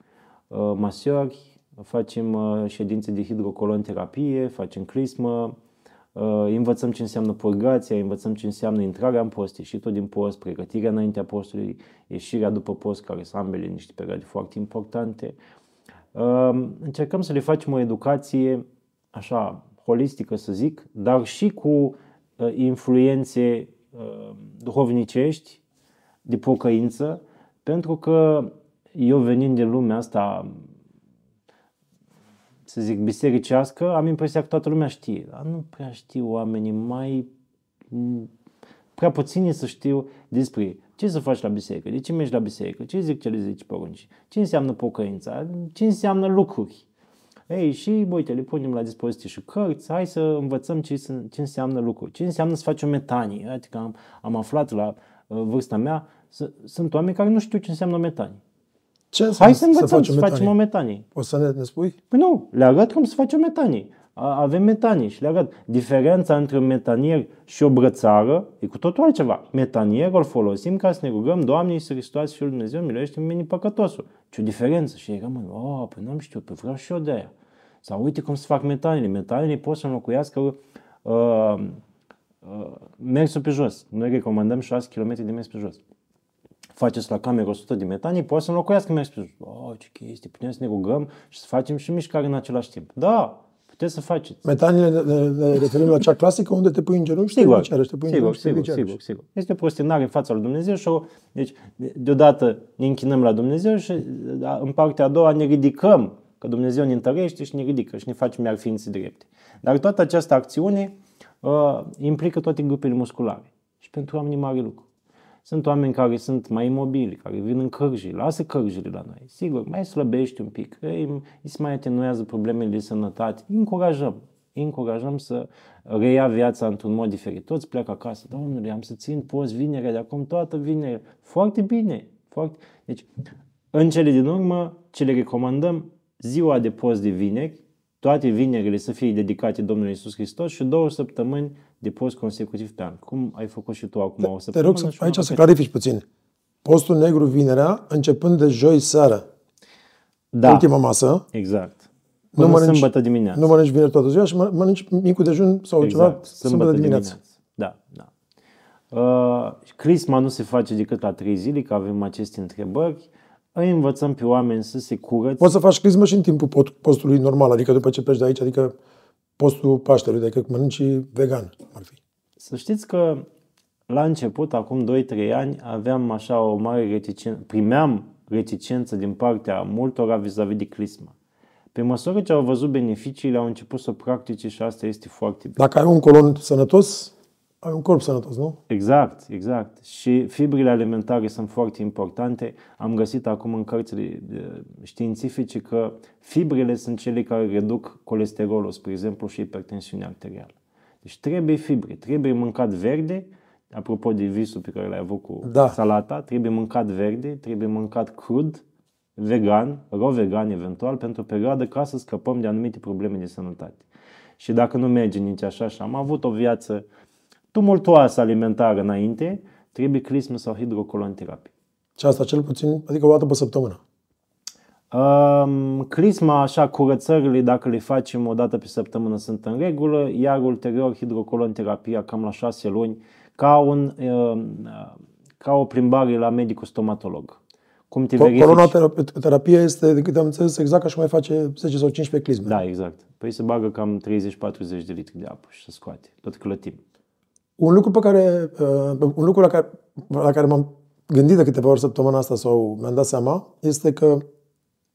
uh, masiori, facem uh, ședințe de hidrocolonterapie, facem crismă, uh, învățăm ce înseamnă purgația, învățăm ce înseamnă intrarea în post, ieșitul din post, pregătirea înaintea postului, ieșirea după post, care sunt ambele niște perioade foarte importante. Uh, Încercăm să le facem o educație așa holistică, să zic, dar și cu uh, influențe uh, duhovnicești de pocăință, pentru că eu venind din lumea asta, să zic, bisericească, am impresia că toată lumea știe, dar nu prea știu oamenii mai m, prea puțini să știu despre ce să faci la biserică, de ce mergi la biserică, ce zic cele 10 porunci, ce înseamnă pocăința, ce înseamnă lucruri. Ei, și uite, le punem la dispoziție și cărți, hai să învățăm ce, sunt- ce înseamnă lucruri, ce înseamnă să faci o metanie. Adică am, am aflat la uh, vârsta mea, s- sunt oameni care nu știu ce înseamnă o metanie. Ce înseamnă Hai să învățăm să, faci o facem o metanie. Poți să ne, ne spui? Păi nu, le arăt cum să faci o metanie. A- Avem metanie și le arăt. Diferența între un metanier și o brățară e cu totul altceva. Metanierul îl folosim ca să ne rugăm, Doamne Iisus Hristos, Fiul lui Dumnezeu, miluiește mine păcătosul. Ce o diferență. Și ei rămân, oh, păi n-am știut, păi vreau și eu de aia. Sau uite cum să fac metaniile. Metaniile pot să înlocuiască uh, uh, mersul pe jos. Noi recomandăm 6 km de mers pe jos faceți la cameră 100 de metanii, poate să înlocuiască mers pe jos. Oh, ce chestie, putem să ne rugăm și să facem și mișcare în același timp. Da, puteți să faceți. Metanile ne, ne, ne referim la cea clasică unde te pui în genunchi și te Sigur, ridici iarăși, te pui în sigur, genunchi și te sigur, ridici iarăși. sigur, sigur. Este o prostinare în fața lui Dumnezeu și o, deci, deodată ne închinăm la Dumnezeu și da, în partea a doua ne ridicăm, că Dumnezeu ne întărește și ne ridică și ne facem iar ființe drepte. Dar toată această acțiune uh, implică toate grupele musculare și pentru oamenii mare lucru. Sunt oameni care sunt mai imobili, care vin în cărji, lasă cărjile la noi. Sigur, mai slăbești un pic, îi, îți se mai atenuează problemele de sănătate. Îi încurajăm, îi încurajăm să reia viața într-un mod diferit. Toți pleacă acasă, domnule, am să țin post vinerea de acum toată vinerea. Foarte bine. Foarte... Deci, în cele din urmă, ce le recomandăm, ziua de post de vineri, toate vinerile să fie dedicate Domnului Isus Hristos și două săptămâni de post consecutiv pe an. Cum ai făcut și tu acum o Te săptămână? rog să, și una aici pe să care- clarifici puțin. Postul negru vinerea, începând de joi seară, Da, ultima masă, exact. Nu Până mănânci- sâmbătă dimineață. nu mănânci vineri toată ziua și mă- mănânci micul dejun sau ceva sâmbătă dimineață. Da, da. Uh, crisma nu se face decât la trei zile, că avem aceste întrebări. Îi învățăm pe oameni să se curățe. Poți să faci crismă și în timpul pot- postului normal, adică după ce pleci de aici, adică postul Paștelui, adică mănânci vegan, ar fi. Să știți că la început, acum 2-3 ani, aveam așa o mare reticență, primeam reticență din partea multora vis-a-vis de crismă. Pe măsură ce au văzut beneficiile, au început să o practice și asta este foarte bine. Dacă ai un colon sănătos, ai un corp sănătos, nu? Exact, exact. Și fibrile alimentare sunt foarte importante. Am găsit acum în cărțile eh, științifice că fibrele sunt cele care reduc colesterolul, spre exemplu, și hipertensiunea arterială. Deci trebuie fibre, trebuie mâncat verde, apropo de visul pe care l-ai avut cu Da. salata, trebuie mâncat verde, trebuie mâncat crud, vegan, ro vegan eventual, pentru o perioadă ca să scăpăm de anumite probleme de sănătate. Și dacă nu merge nici așa și am avut o viață tumultuoasă alimentară înainte, trebuie clismă sau hidrocolonterapie. Și asta cel puțin, adică o dată pe săptămână. Um, crisma, așa, curățările, dacă le facem o dată pe săptămână, sunt în regulă, iar ulterior hidrocolonterapia cam la șase luni, ca, un, uh, ca o plimbare la medicul stomatolog. Cum te verifici? Colonoterapia este, de câte am înțeles, exact ca și mai face 10 sau 15 clisme. Da, exact. Păi se bagă cam 30-40 de litri de apă și se scoate. Tot clătim. Un lucru pe care, uh, un lucru la care, la care m-am gândit de câteva ori săptămâna asta sau mi-am dat seama, este că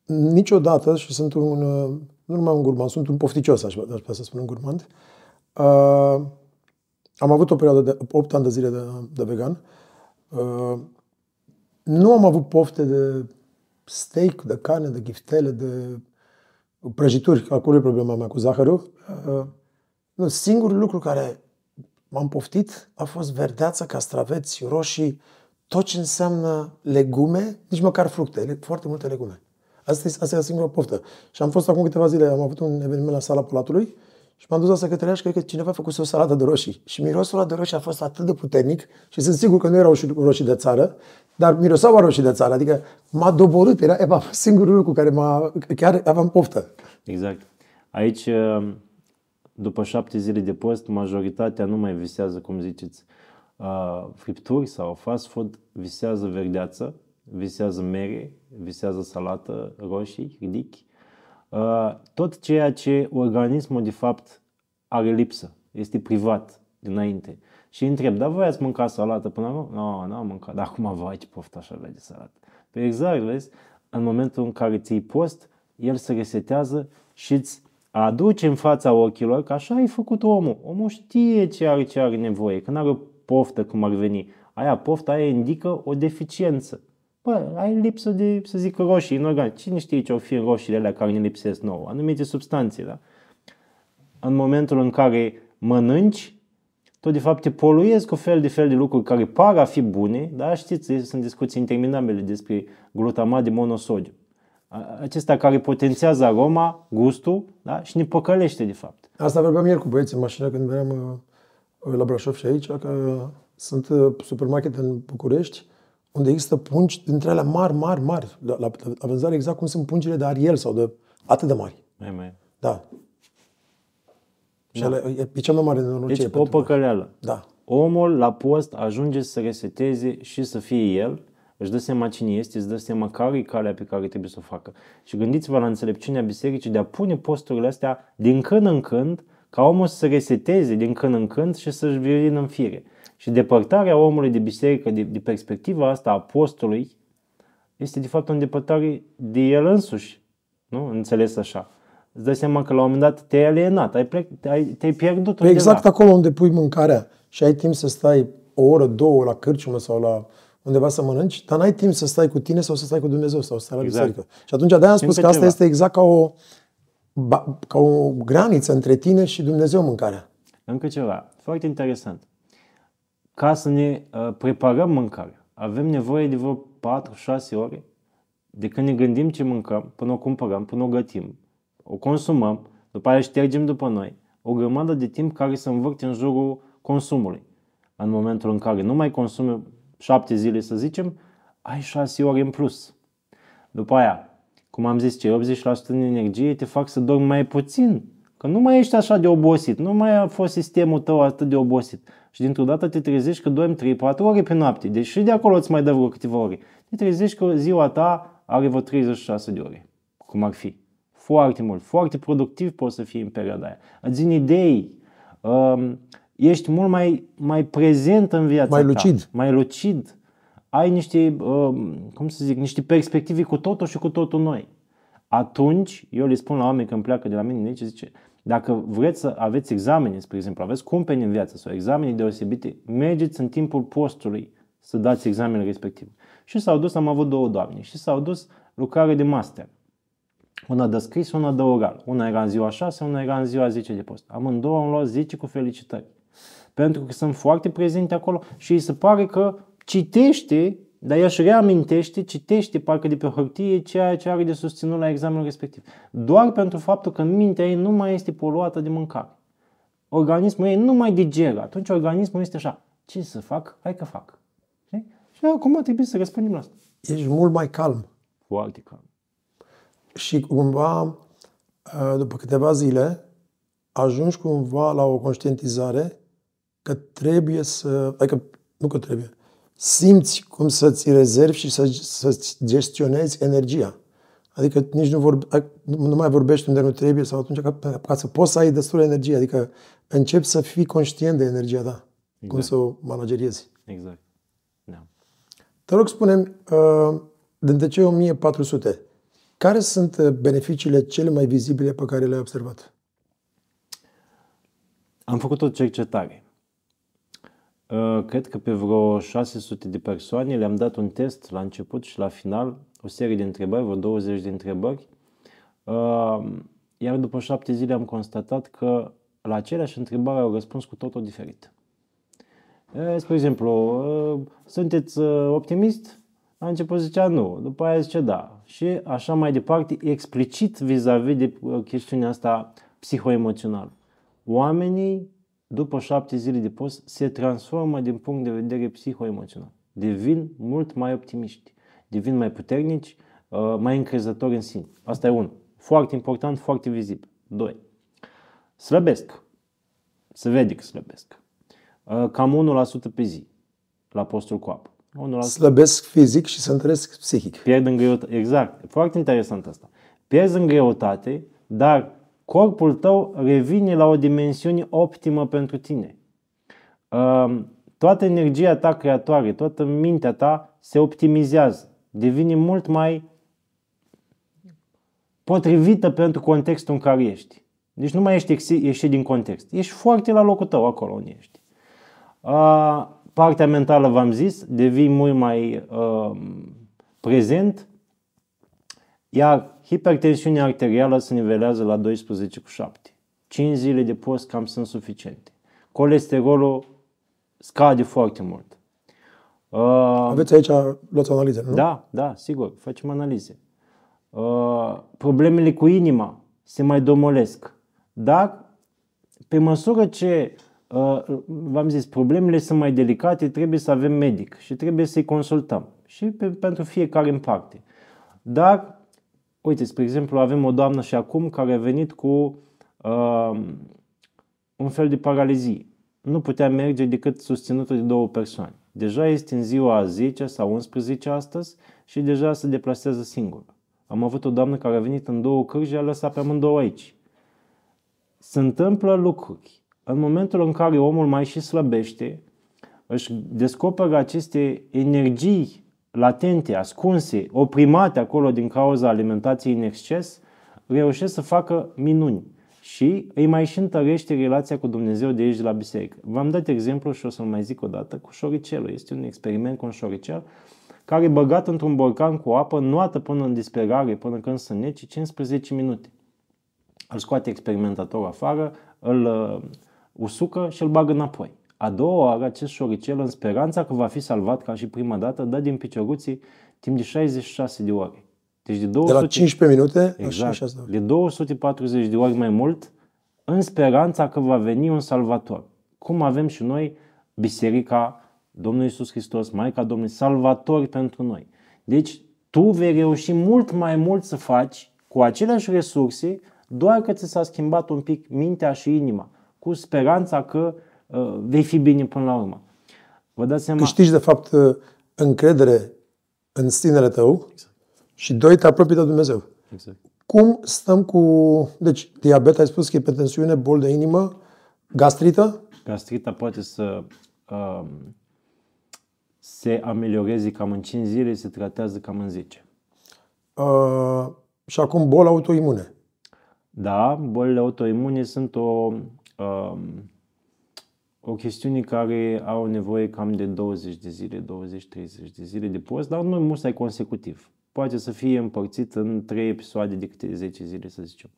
niciodată, și sunt un, uh, nu numai un gurmand, sunt un pofticios, aș, aș putea să spun un gurmand, uh, am avut o perioadă de 8 ani de zile de, de vegan, uh, nu am avut pofte de steak, de carne, de ghiftele, de prăjituri. Acolo e problema mea cu zahărul. Uh, nu, singurul lucru care m-am poftit a fost verdeață, castraveți, roșii, tot ce înseamnă legume, nici măcar fructe, foarte multe legume. Asta e, asta e singura poftă. Și am fost acum câteva zile, am avut un eveniment la sala Palatului și m-am dus la secretariat și cred că cineva a făcut o salată de roșii. Și mirosul ăla de roșii a fost atât de puternic și sunt sigur că nu erau roșii de țară, dar miroseau roșii de țară. Adică m-a doborât, era eva, singurul lucru care m-a... chiar aveam poftă. Exact. Aici, după șapte zile de post, majoritatea nu mai visează, cum ziceți, fripturi sau fast food, visează verdeață, visează mere, visează salată, roșii, ridichi, tot ceea ce organismul de fapt are lipsă, este privat dinainte. Și întreb, dar voi ați mâncat salată până acum? Nu, nu am mâncat, dar acum vă ce poftă așa de salată. Pe exact, vezi, în momentul în care ții post, el se resetează și îți aduce în fața ochilor că așa ai făcut omul. Omul știe ce are, ce are nevoie. Când are o poftă, cum ar veni, aia pofta aia indică o deficiență. Bă, ai lipsă de, să zic, roșii în organ. Cine știe ce au fi în roșiile alea care ne lipsesc nouă? Anumite substanțe, da? În momentul în care mănânci, tot de fapt te poluezi cu fel de fel de lucruri care par a fi bune, da? Știți, sunt discuții interminabile despre glutamat de monosodiu. Acesta care potențează aroma, gustul, da? Și ne păcălește de fapt. Asta vorbeam ieri cu băieții în mașină când veneam uh, la Brașov și aici, că sunt uh, supermarkete în București unde există pungi dintre ele mari, mari, mari, la, la, la vânzare exact cum sunt pungile de Ariel sau de atât de mari. Mai, mai. Da. Și da. Ale, e cea mai mare nenorocire. Deci o păcăleală. Da. Omul la post ajunge să reseteze și să fie el, își dă seama cine este, își dă seama care e calea pe care trebuie să o facă. Și gândiți-vă la înțelepciunea bisericii de a pune posturile astea din când în când, ca omul să se reseteze din când în când și să-și virină în fire. Și depărtarea omului de biserică, de, de perspectiva asta a apostolului, este de fapt o îndepărtare de el însuși. Nu? Înțeles așa. Îți dai seama că la un moment dat te-ai alienat, ai plec, te-ai, te-ai pierdut undeva. Exact acolo unde pui mâncarea și ai timp să stai o oră, două la cârciumă sau la undeva să mănânci, dar n-ai timp să stai cu tine sau să stai cu Dumnezeu sau să stai la exact. biserică. Și atunci de-aia am spus că asta ceva. este exact ca o, ca o graniță între tine și Dumnezeu mâncarea. Încă ceva, foarte interesant ca să ne uh, preparăm mâncarea. Avem nevoie de vreo 4-6 ore de când ne gândim ce mâncăm, până o cumpărăm, până o gătim, o consumăm, după aia ștergem după noi. O grămadă de timp care se învârte în jurul consumului. În momentul în care nu mai consumi 7 zile, să zicem, ai 6 ore în plus. După aia, cum am zis, cei 80% din energie te fac să dormi mai puțin Că nu mai ești așa de obosit, nu mai a fost sistemul tău atât de obosit. Și dintr-o dată te trezești că dormi 3-4 ore pe noapte, deci și de acolo îți mai dă vreo câteva ore. Te trezești că ziua ta are vreo 36 de ore, cum ar fi. Foarte mult, foarte productiv poți să fii în perioada aia. Îți vin idei, um, ești mult mai, mai prezent în viața mai lucid. ta. Mai lucid. Ai niște, um, cum să zic, niște perspective cu totul și cu totul noi. Atunci, eu le spun la oameni când pleacă de la mine, zice, zice dacă vreți să aveți examene, spre exemplu, aveți cumpeni în viață sau examene deosebite, mergeți în timpul postului să dați examenul respectiv. Și s-au dus, am avut două doamne, și s-au dus lucrare de master. Una de scris, una de oral. Una era în ziua 6, una era în ziua 10 de post. Amândouă am luat 10 cu felicitări. Pentru că sunt foarte prezente acolo și îi se pare că citește dar ea își reamintește, citește parcă de pe hârtie ceea ce are de susținut la examenul respectiv. Doar pentru faptul că mintea ei nu mai este poluată de mâncare. Organismul ei nu mai digeră. Atunci organismul este așa, ce să fac? Hai că fac. Și acum trebuie să răspundem la asta. Ești mult mai calm. Foarte calm. și cumva, uh, după câteva zile, ajungi cumva la o conștientizare că trebuie să, adică nu că trebuie, simți cum să-ți rezervi și să, să gestionezi energia. Adică nici nu, vorbe, nu mai vorbești unde nu trebuie sau atunci ca, ca să poți să ai destul energie. Adică începi să fii conștient de energia ta. Exact. Cum să o manageriezi. Exact. Da. Te rog, spune uh, dintre cei 1400, care sunt uh, beneficiile cele mai vizibile pe care le-ai observat? Am făcut o cercetare. Uh, cred că pe vreo 600 de persoane le-am dat un test la început și la final, o serie de întrebări, vreo 20 de întrebări. Uh, iar după șapte zile am constatat că la aceleași întrebări au răspuns cu totul diferit. Spre exemplu, sunteți optimist? La început zicea nu, după aia zice da. Și așa mai departe, explicit vis-a-vis de chestiunea asta psihoemoțională. Oamenii, după șapte zile de post, se transformă din punct de vedere psihoemoțional. Devin mult mai optimiști, devin mai puternici, mai încrezători în sine. Asta e unul. Foarte important, foarte vizibil. Doi. Slăbesc. Se vede că slăbesc. Cam 1% pe zi la postul cu apă. 1%. Slăbesc fizic și se întăresc psihic. Pierd în greutate. Exact. Foarte interesant asta. Pierzi în greutate, dar corpul tău revine la o dimensiune optimă pentru tine. Toată energia ta creatoare, toată mintea ta se optimizează. Devine mult mai potrivită pentru contextul în care ești. Deci nu mai ești ieșit din context. Ești foarte la locul tău acolo unde ești. Uh, partea mentală, v-am zis, devii mult mai uh, prezent, iar hipertensiunea arterială se nivelează la 12 cu 7. 5 zile de post cam sunt suficiente. Colesterolul scade foarte mult. Uh, Aveți aici, luați analize, nu? Da, da, sigur, facem analize. Uh, problemele cu inima se mai domolesc. Dar, pe măsură ce, uh, v-am zis, problemele sunt mai delicate, trebuie să avem medic și trebuie să-i consultăm. Și pe, pentru fiecare în parte. Dar, uite, spre exemplu, avem o doamnă și acum care a venit cu uh, un fel de paralizie. Nu putea merge decât susținută de două persoane. Deja este în ziua 10 sau 11 astăzi și deja se deplasează singură. Am avut o doamnă care a venit în două cârji, a lăsat pe amândouă aici se întâmplă lucruri. În momentul în care omul mai și slăbește, își descoperă aceste energii latente, ascunse, oprimate acolo din cauza alimentației în exces, reușesc să facă minuni și îi mai și întărește relația cu Dumnezeu de aici de la biserică. V-am dat exemplu și o să-l mai zic o dată cu șoricelul. Este un experiment cu un șoricel care e băgat într-un borcan cu apă, nuată până în disperare, până când se nece, 15 minute îl scoate experimentatorul afară, îl uh, usucă și îl bagă înapoi. A doua oară, acest șoricel, în speranța că va fi salvat ca și prima dată, dă din picioruții timp de 66 de ore. Deci de, 200, de la 15 minute exact, la de 240 de ori mai mult, în speranța că va veni un salvator. Cum avem și noi biserica Domnului Iisus Hristos, Maica Domnului, salvatori pentru noi. Deci tu vei reuși mult mai mult să faci cu aceleași resurse doar că ți s-a schimbat un pic mintea și inima, cu speranța că uh, vei fi bine până la urmă. Vă dați seama? Câștigi, de fapt, uh, încredere în sinele tău exact. și doi, te apropii de Dumnezeu. Exact. Cum stăm cu... Deci, diabet, ai spus că e hipertensiune, bol de inimă, gastrită? Gastrita poate să uh, se amelioreze cam în 5 zile, se tratează cam în 10. Uh, și acum bol autoimune. Da, bolile autoimune sunt o, um, o chestiune care au nevoie cam de 20 de zile, 20-30 de zile de post, dar nu musai consecutiv. Poate să fie împărțit în 3 episoade de câte 10 zile, să zicem.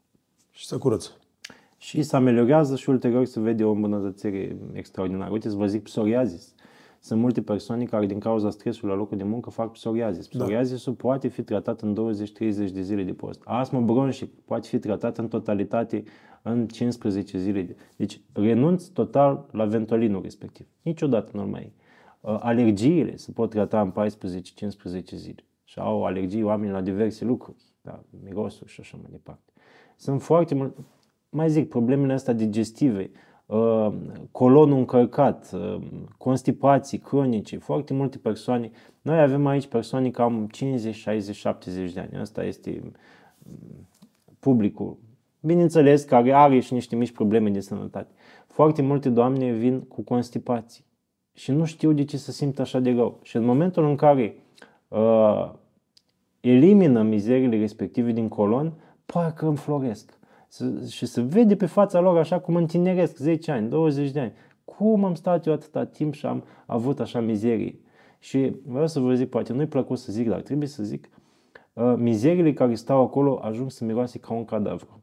Și să curăță. Și se ameliorează și ulterior se vede o îmbunătățire extraordinară. Uite, să vă zic psoriazis. Sunt multe persoane care din cauza stresului la locul de muncă fac psoriazis. Da. Psoriazisul da. poate fi tratat în 20-30 de zile de post. Astmă bronșic poate fi tratat în totalitate în 15 zile. Deci renunț total la ventolinul respectiv. Niciodată nu mai uh, Alergiile se pot trata în 14-15 zile. și au alergii oameni la diverse lucruri, da, mirosuri și așa mai departe. Sunt foarte mult, mai zic, problemele astea digestive, uh, colonul încărcat, uh, constipații cronice, foarte multe persoane. Noi avem aici persoane cam 50, 60, 70 de ani. Asta este mm, publicul. Bineînțeles, care are și niște mici probleme de sănătate. Foarte multe doamne vin cu constipații și nu știu de ce să simt așa de rău. Și în momentul în care uh, elimină mizerile respective din colon, parcă înfloresc. Și se vede pe fața lor așa cum întineresc 10 ani, 20 de ani. Cum am stat eu atâta timp și am avut așa mizerie? Și vreau să vă zic, poate nu-i plăcut să zic, dar trebuie să zic, uh, mizeriile care stau acolo ajung să miroase ca un cadavru.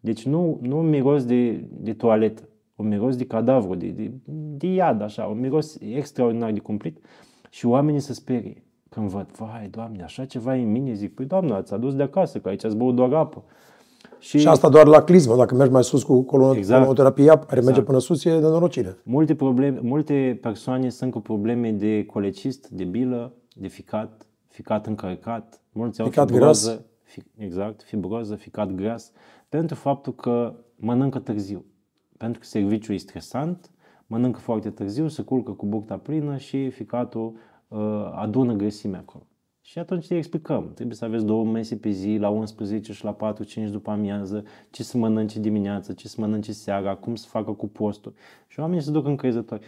Deci nu, nu un miros de, de toaletă, un miros de cadavru, de, de, de iad, așa, un miros extraordinar de cumplit și oamenii se sperie. Când văd, vai, Doamne, așa ceva e în mine, zic, păi, Doamne, ați adus de acasă, că aici ați băut doar apă. Și, și asta doar la clismă, dacă mergi mai sus cu colon- exact. colonoterapia, care exact. merge până sus, e de norocire. Multe, probleme, multe persoane sunt cu probleme de colecist, de bilă, de ficat, ficat încărcat, mulți au ficat fibroză, gras. Fi, exact, fibroză, ficat gras, pentru faptul că mănâncă târziu. Pentru că serviciul e stresant, mănâncă foarte târziu, se culcă cu burta plină și ficatul uh, adună grăsime acolo. Și atunci te explicăm. Trebuie să aveți două mese pe zi, la 11 și la 4-5 după amiază, ce să mănânce dimineața, ce să mănânce seara, cum să facă cu postul. Și oamenii se duc încrezători.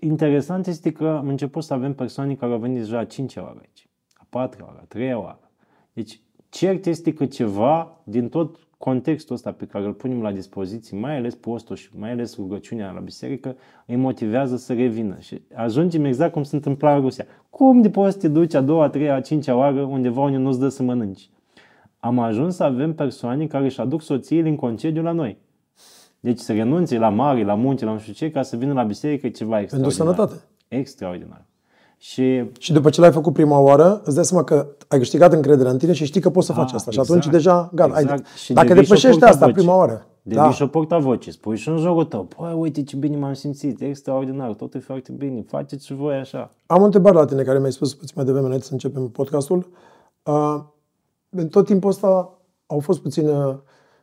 Interesant este că am început să avem persoane care au venit deja a 5 oară aici, a 4 oară, a 3 oară. Deci, cert este că ceva din tot contextul ăsta pe care îl punem la dispoziție, mai ales postul și mai ales rugăciunea la biserică, îi motivează să revină. Și ajungem exact cum se întâmpla în Rusia. Cum de poți să te duci a doua, a treia, a cincea oară undeva unde nu-ți dă să mănânci? Am ajuns să avem persoane care își aduc soțiile în concediu la noi. Deci să renunțe la mare, la munte, la nu știu ce, ca să vină la biserică ceva extraordinar. Pentru sănătate. Extraordinar. Și, și după ce l-ai făcut prima oară, îți dai seama că ai câștigat încrederea în tine și știi că poți să a, faci asta. Exact, și atunci exact, deja, gata. Exact. Ai, și dacă depășești asta voce. prima oară. Devii da. și o porta voce, spui și în jurul tău, păi uite ce bine m-am simțit, extraordinar, totul e foarte bine, faceți și voi așa. Am o întrebare la tine care mi-ai spus puțin mai devreme înainte să începem podcastul. Uh, în tot timpul ăsta au fost puțin uh,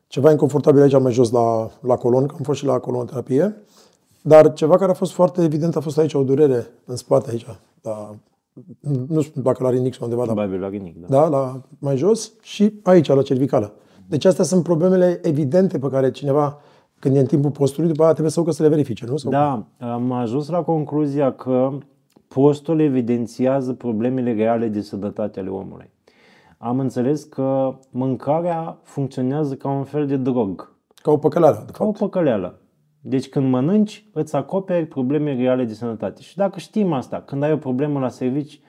ceva inconfortabil aici mai jos la, la colon, că am fost și la colonoterapie, dar ceva care a fost foarte evident a fost aici o durere în spate aici, la nu știu dacă la rinic sau undeva, dar la rinic, da. da. la mai jos și aici, la cervicală. Deci astea sunt problemele evidente pe care cineva, când e în timpul postului, după aceea trebuie să ducă să le verifice, nu? Sau da, am ajuns la concluzia că postul evidențiază problemele reale de sănătate ale omului. Am înțeles că mâncarea funcționează ca un fel de drog. Ca o păcăleală, de Ca fapt. o păcăleală. Deci când mănânci, îți acoperi probleme reale de sănătate. Și dacă știm asta, când ai o problemă la servici,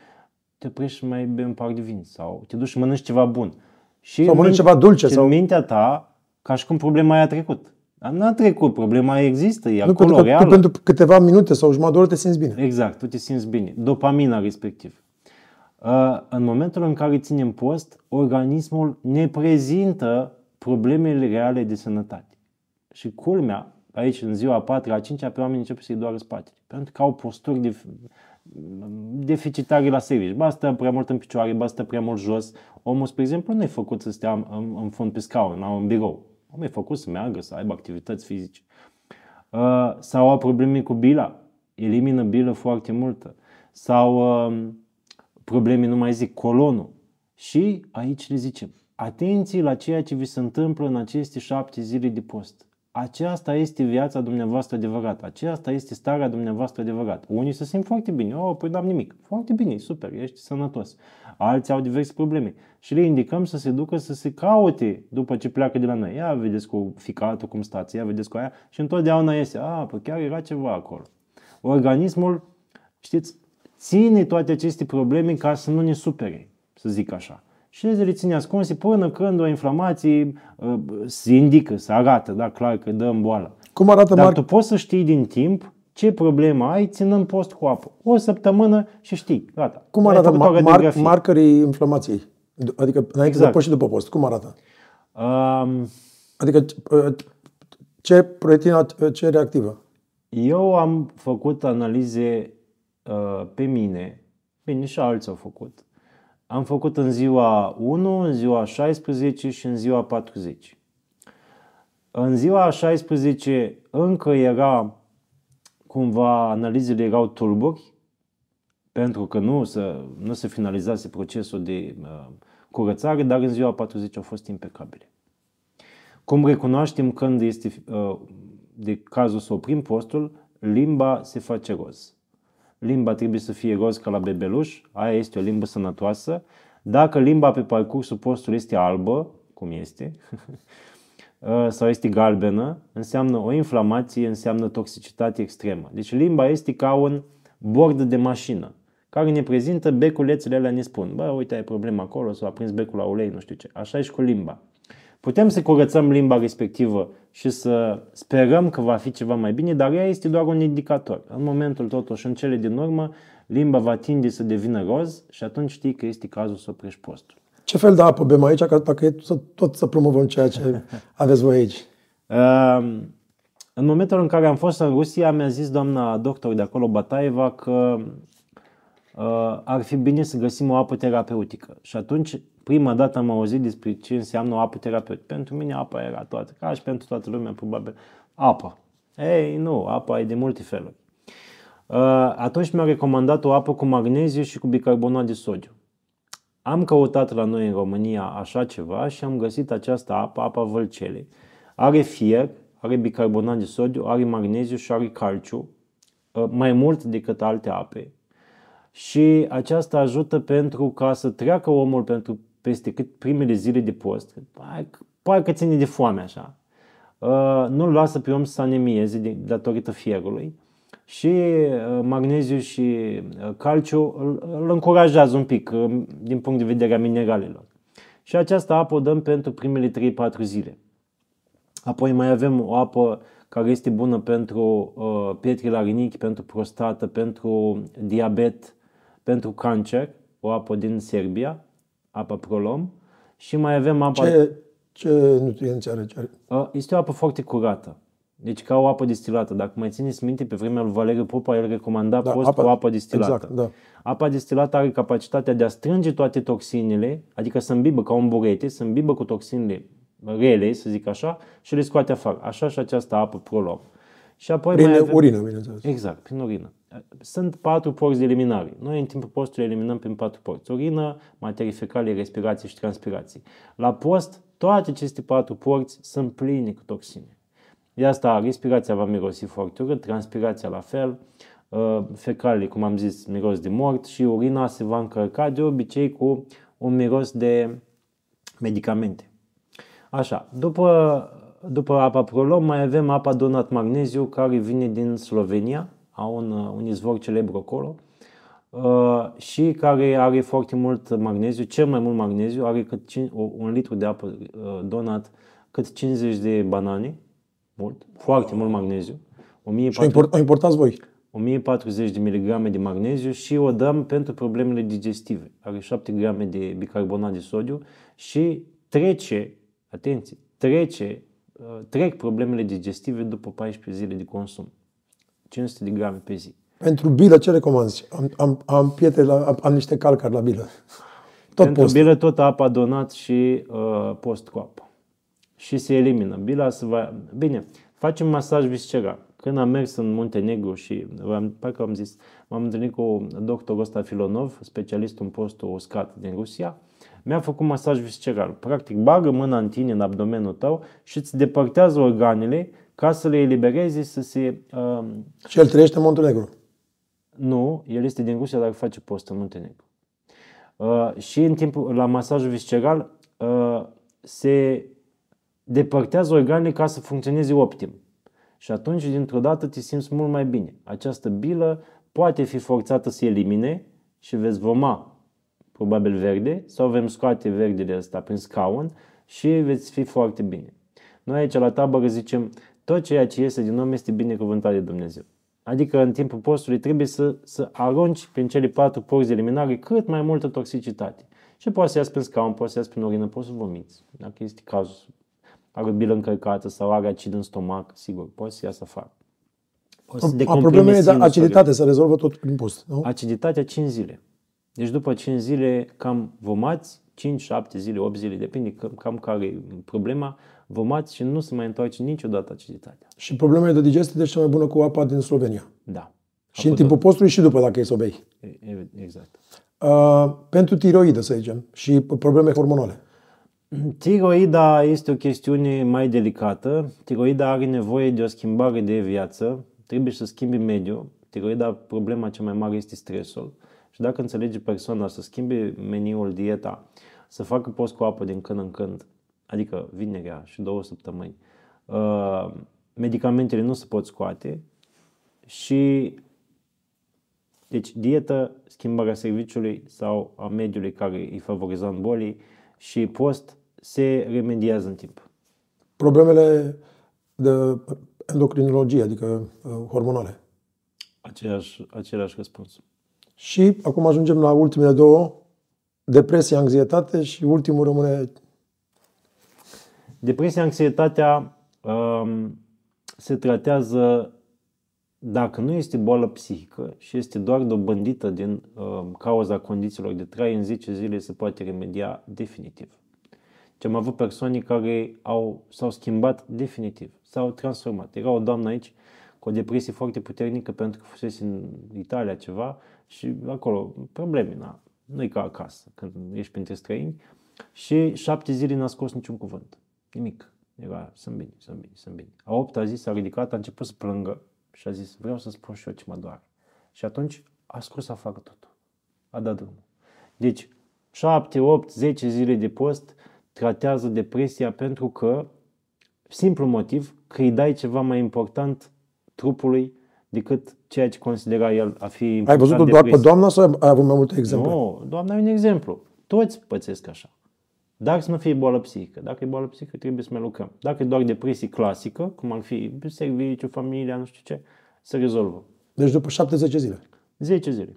te oprești și mai bei un par de vin sau te duci și mănânci ceva bun. Și sau mănânci ceva dulce. Și sau... în mintea ta, ca și cum problema aia a trecut. Dar n-a trecut, problema există, e nu, acolo, pentru reală. Tu pentru câteva minute sau jumătate de oră te simți bine. Exact, tu te simți bine. Dopamina respectiv. Uh, în momentul în care ținem post, organismul ne prezintă problemele reale de sănătate. Și culmea, aici în ziua a patra, a cincea, pe oameni încep să-i doară spatele. Pentru că au posturi de, deficitare la servici. Ba stă prea mult în picioare, ba stă prea mult jos. Omul, spre exemplu, nu e făcut să stea în, în fund pe scaun, în birou. Omul e făcut să meargă, să aibă activități fizice. Uh, sau au probleme cu bila. Elimină bilă foarte multă. Sau uh, probleme, nu mai zic, colonul. Și aici le zicem, atenție la ceea ce vi se întâmplă în aceste șapte zile de post aceasta este viața dumneavoastră adevărată, aceasta este starea dumneavoastră adevărată. Unii se simt foarte bine, oh, păi n-am nimic, foarte bine, super, ești sănătos. Alții au diverse probleme și le indicăm să se ducă să se caute după ce pleacă de la noi. Ia vedeți cu ficatul cum stați, ia vedeți cu aia și întotdeauna iese, a, păi chiar era ceva acolo. Organismul, știți, ține toate aceste probleme ca să nu ne supere, să zic așa și le ține ascunse până când o inflamație uh, se indică, se arată, da, clar că dă în boală. Cum arată Dar mar- tu poți să știi din timp ce problemă ai ținând post cu apă. O săptămână și știi, gata. Cum arată mar- mar- marcării inflamației? Adică înainte exact. de post și după post. Cum arată? Um, adică uh, ce proteina, ce reactivă? Eu am făcut analize uh, pe mine, bine și alții au făcut, Am făcut în ziua 1, în ziua 16 și în ziua 40. În ziua 16 încă era cumva analizele erau tulburi, pentru că nu, să, nu se finalizase procesul de uh, curățare, dar în ziua 40 au fost impecabile. Cum recunoaștem când este uh, de cazul să oprim postul, limba se face roz. Limba trebuie să fie roz ca la bebeluș, aia este o limbă sănătoasă. Dacă limba pe parcursul postului este albă, cum este, uh, sau este galbenă, înseamnă o inflamație, înseamnă toxicitate extremă. Deci limba este ca un bord de mașină care ne prezintă beculețele alea, ne spun, bă, uite, ai problemă acolo, s-a aprins becul la ulei, nu știu ce. Așa e și cu limba. Putem să curățăm limba respectivă și să sperăm că va fi ceva mai bine, dar ea este doar un indicator. În momentul totuși, în cele din urmă, limba va tinde să devină roz și atunci știi că este cazul să oprești postul. Ce fel de apă bem aici, ca dacă e să, tot să promovăm ceea ce aveți voi aici? Uh, în momentul în care am fost în Rusia, mi-a zis doamna doctor de acolo, Bataeva, că uh, ar fi bine să găsim o apă terapeutică. Și atunci, prima dată am auzit despre ce înseamnă o apă terapeutică. Pentru mine apa era toată, ca și pentru toată lumea, probabil, apă. Ei, nu, apa e de multe feluri. Uh, atunci mi-a recomandat o apă cu magneziu și cu bicarbonat de sodiu. Am căutat la noi în România așa ceva și am găsit această apă, apa Vălcelei. Are fier, are bicarbonat de sodiu, are magneziu și are calciu, uh, mai mult decât alte ape și aceasta ajută pentru ca să treacă omul pentru peste cât primele zile de post, parcă ține de foame așa, uh, nu-l lasă pe om să anemieze datorită fierului și uh, magneziu și uh, calciu îl încurajează un pic din punct de vedere a mineralelor. Și această apă o dăm pentru primele 3-4 zile. Apoi mai avem o apă care este bună pentru uh, pietre la rinichi, pentru prostată, pentru diabet, pentru cancer, o apă din Serbia, apa Prolom, și mai avem apa... Ce, ce nutrienți are? Ce are? Este o apă foarte curată. Deci ca o apă distilată. Dacă mai țineți minte, pe vremea lui Valeriu Popa, el recomanda da, post apa, cu apă distilată. Exact, da. Apa distilată are capacitatea de a strânge toate toxinele, adică să îmbibă ca un burete, să îmbibă cu toxinele rele, să zic așa, și le scoate afară. Așa și această apă Prolom. Și apoi prin mai avem... urină, bineînțeles. Exact, prin urină. Sunt patru porți de eliminare. Noi în timpul postului eliminăm prin patru porți. Urină, materii fecale, respirație și transpirație. La post, toate aceste patru porți sunt pline cu toxine. De asta respirația va mirosi foarte urât, transpirația la fel, uh, fecalele, cum am zis, miros de mort și urina se va încărca de obicei cu un miros de medicamente. Așa, după după apa Prolom mai avem apa Donat Magneziu care vine din Slovenia, au un, un izvor celebru acolo uh, și care are foarte mult magneziu, cel mai mult magneziu, are cât 5, un litru de apă uh, Donat cât 50 de banane, mult, foarte mult magneziu. 1400, și o importați voi? 1040 de mg de magneziu și o dăm pentru problemele digestive. Are 7 g de bicarbonat de sodiu și trece, atenție, trece Uh, trec problemele digestive după 14 zile de consum. 500 de grame pe zi. Pentru bilă ce recomanzi? Am, am, am pietre, la, am, am niște calcari la bilă. Tot Pentru post. bilă tot apa donat și uh, post cu apă. Și se elimină. Bila se va... Bine, facem masaj visceral. Când am mers în Muntenegru și, am, parcă am zis, m-am întâlnit cu doctorul ăsta Filonov, specialist în postul uscat din Rusia, mi-a făcut masaj visceral. Practic, bagă mâna în tine, în abdomenul tău și îți depărtează organele ca să le elibereze să se... Uh, și el trăiește în Muntenegru? Nu, el este din Rusia, dar face post în Muntenegru. Uh, și în timpul, la masajul visceral uh, se depărtează organele ca să funcționeze optim. Și atunci, dintr-o dată, te simți mult mai bine. Această bilă poate fi forțată să elimine și veți voma probabil verde, sau vom scoate verdele ăsta prin scaun și veți fi foarte bine. Noi aici la tabără zicem, tot ceea ce iese din om este binecuvântat de Dumnezeu. Adică în timpul postului trebuie să, să arunci prin cele patru porți de eliminare cât mai multă toxicitate. Și poți să iasă prin scaun, poți să iasă prin urină, poți să vomiți. Dacă este cazul, are o bilă încărcată sau are acid în stomac, sigur, poți să iasă afară. A problemele de aciditate se rezolvă tot prin post, nu? Aciditatea 5 zile. Deci după 5 zile cam vomați, 5, 7 zile, 8 zile, depinde cam care e problema, vomați și nu se mai întoarce niciodată aciditatea. Și problemele de digestie deci cea mai bună cu apa din Slovenia. Da. Și în timpul postului și după, dacă e să bei. Exact. Uh, pentru tiroidă, să zicem, și probleme hormonale. Tiroida este o chestiune mai delicată. Tiroida are nevoie de o schimbare de viață. Trebuie să schimbi mediul. Tiroida, problema cea mai mare este stresul. Și dacă înțelege persoana să schimbe meniul, dieta, să facă post cu apă din când în când, adică vinerea și două săptămâni, uh, medicamentele nu se pot scoate și deci dietă, schimbarea serviciului sau a mediului care îi favorizează bolii și post se remediază în timp. Problemele de endocrinologie, adică uh, hormonale. Același, același răspuns. Și acum ajungem la ultimele două, depresie, anxietate și ultimul rămâne... Depresia, anxietatea um, se tratează dacă nu este boală psihică și este doar dobândită din uh, cauza condițiilor de trai, în 10 zile se poate remedia definitiv. Ce am avut persoane care au, s-au schimbat definitiv, s-au transformat. Era o doamnă aici cu o depresie foarte puternică pentru că fusese în Italia ceva și acolo probleme, na, nu e ca acasă când ești printre străini și șapte zile n-a scos niciun cuvânt, nimic. Era, sunt bine, sunt bine, sunt bine. A opta zi s-a ridicat, a început să plângă și a zis, vreau să spun și eu ce mă doare. Și atunci a scos afară totul. A dat drumul. Deci, 7, 8, 10 zile de post tratează depresia pentru că, simplu motiv, că îi dai ceva mai important trupului decât ceea ce considera el a fi important Ai văzut-o doar pe doamna sau ai avut mai multe exemple? Nu, doamna e un exemplu. Toți pățesc așa. Dacă să nu fie boală psihică, dacă e boală psihică, trebuie să mai lucrăm. Dacă e doar depresie clasică, cum ar fi serviciu, familia, nu știu ce, se rezolvă. Deci după 70 zile. 10 zile.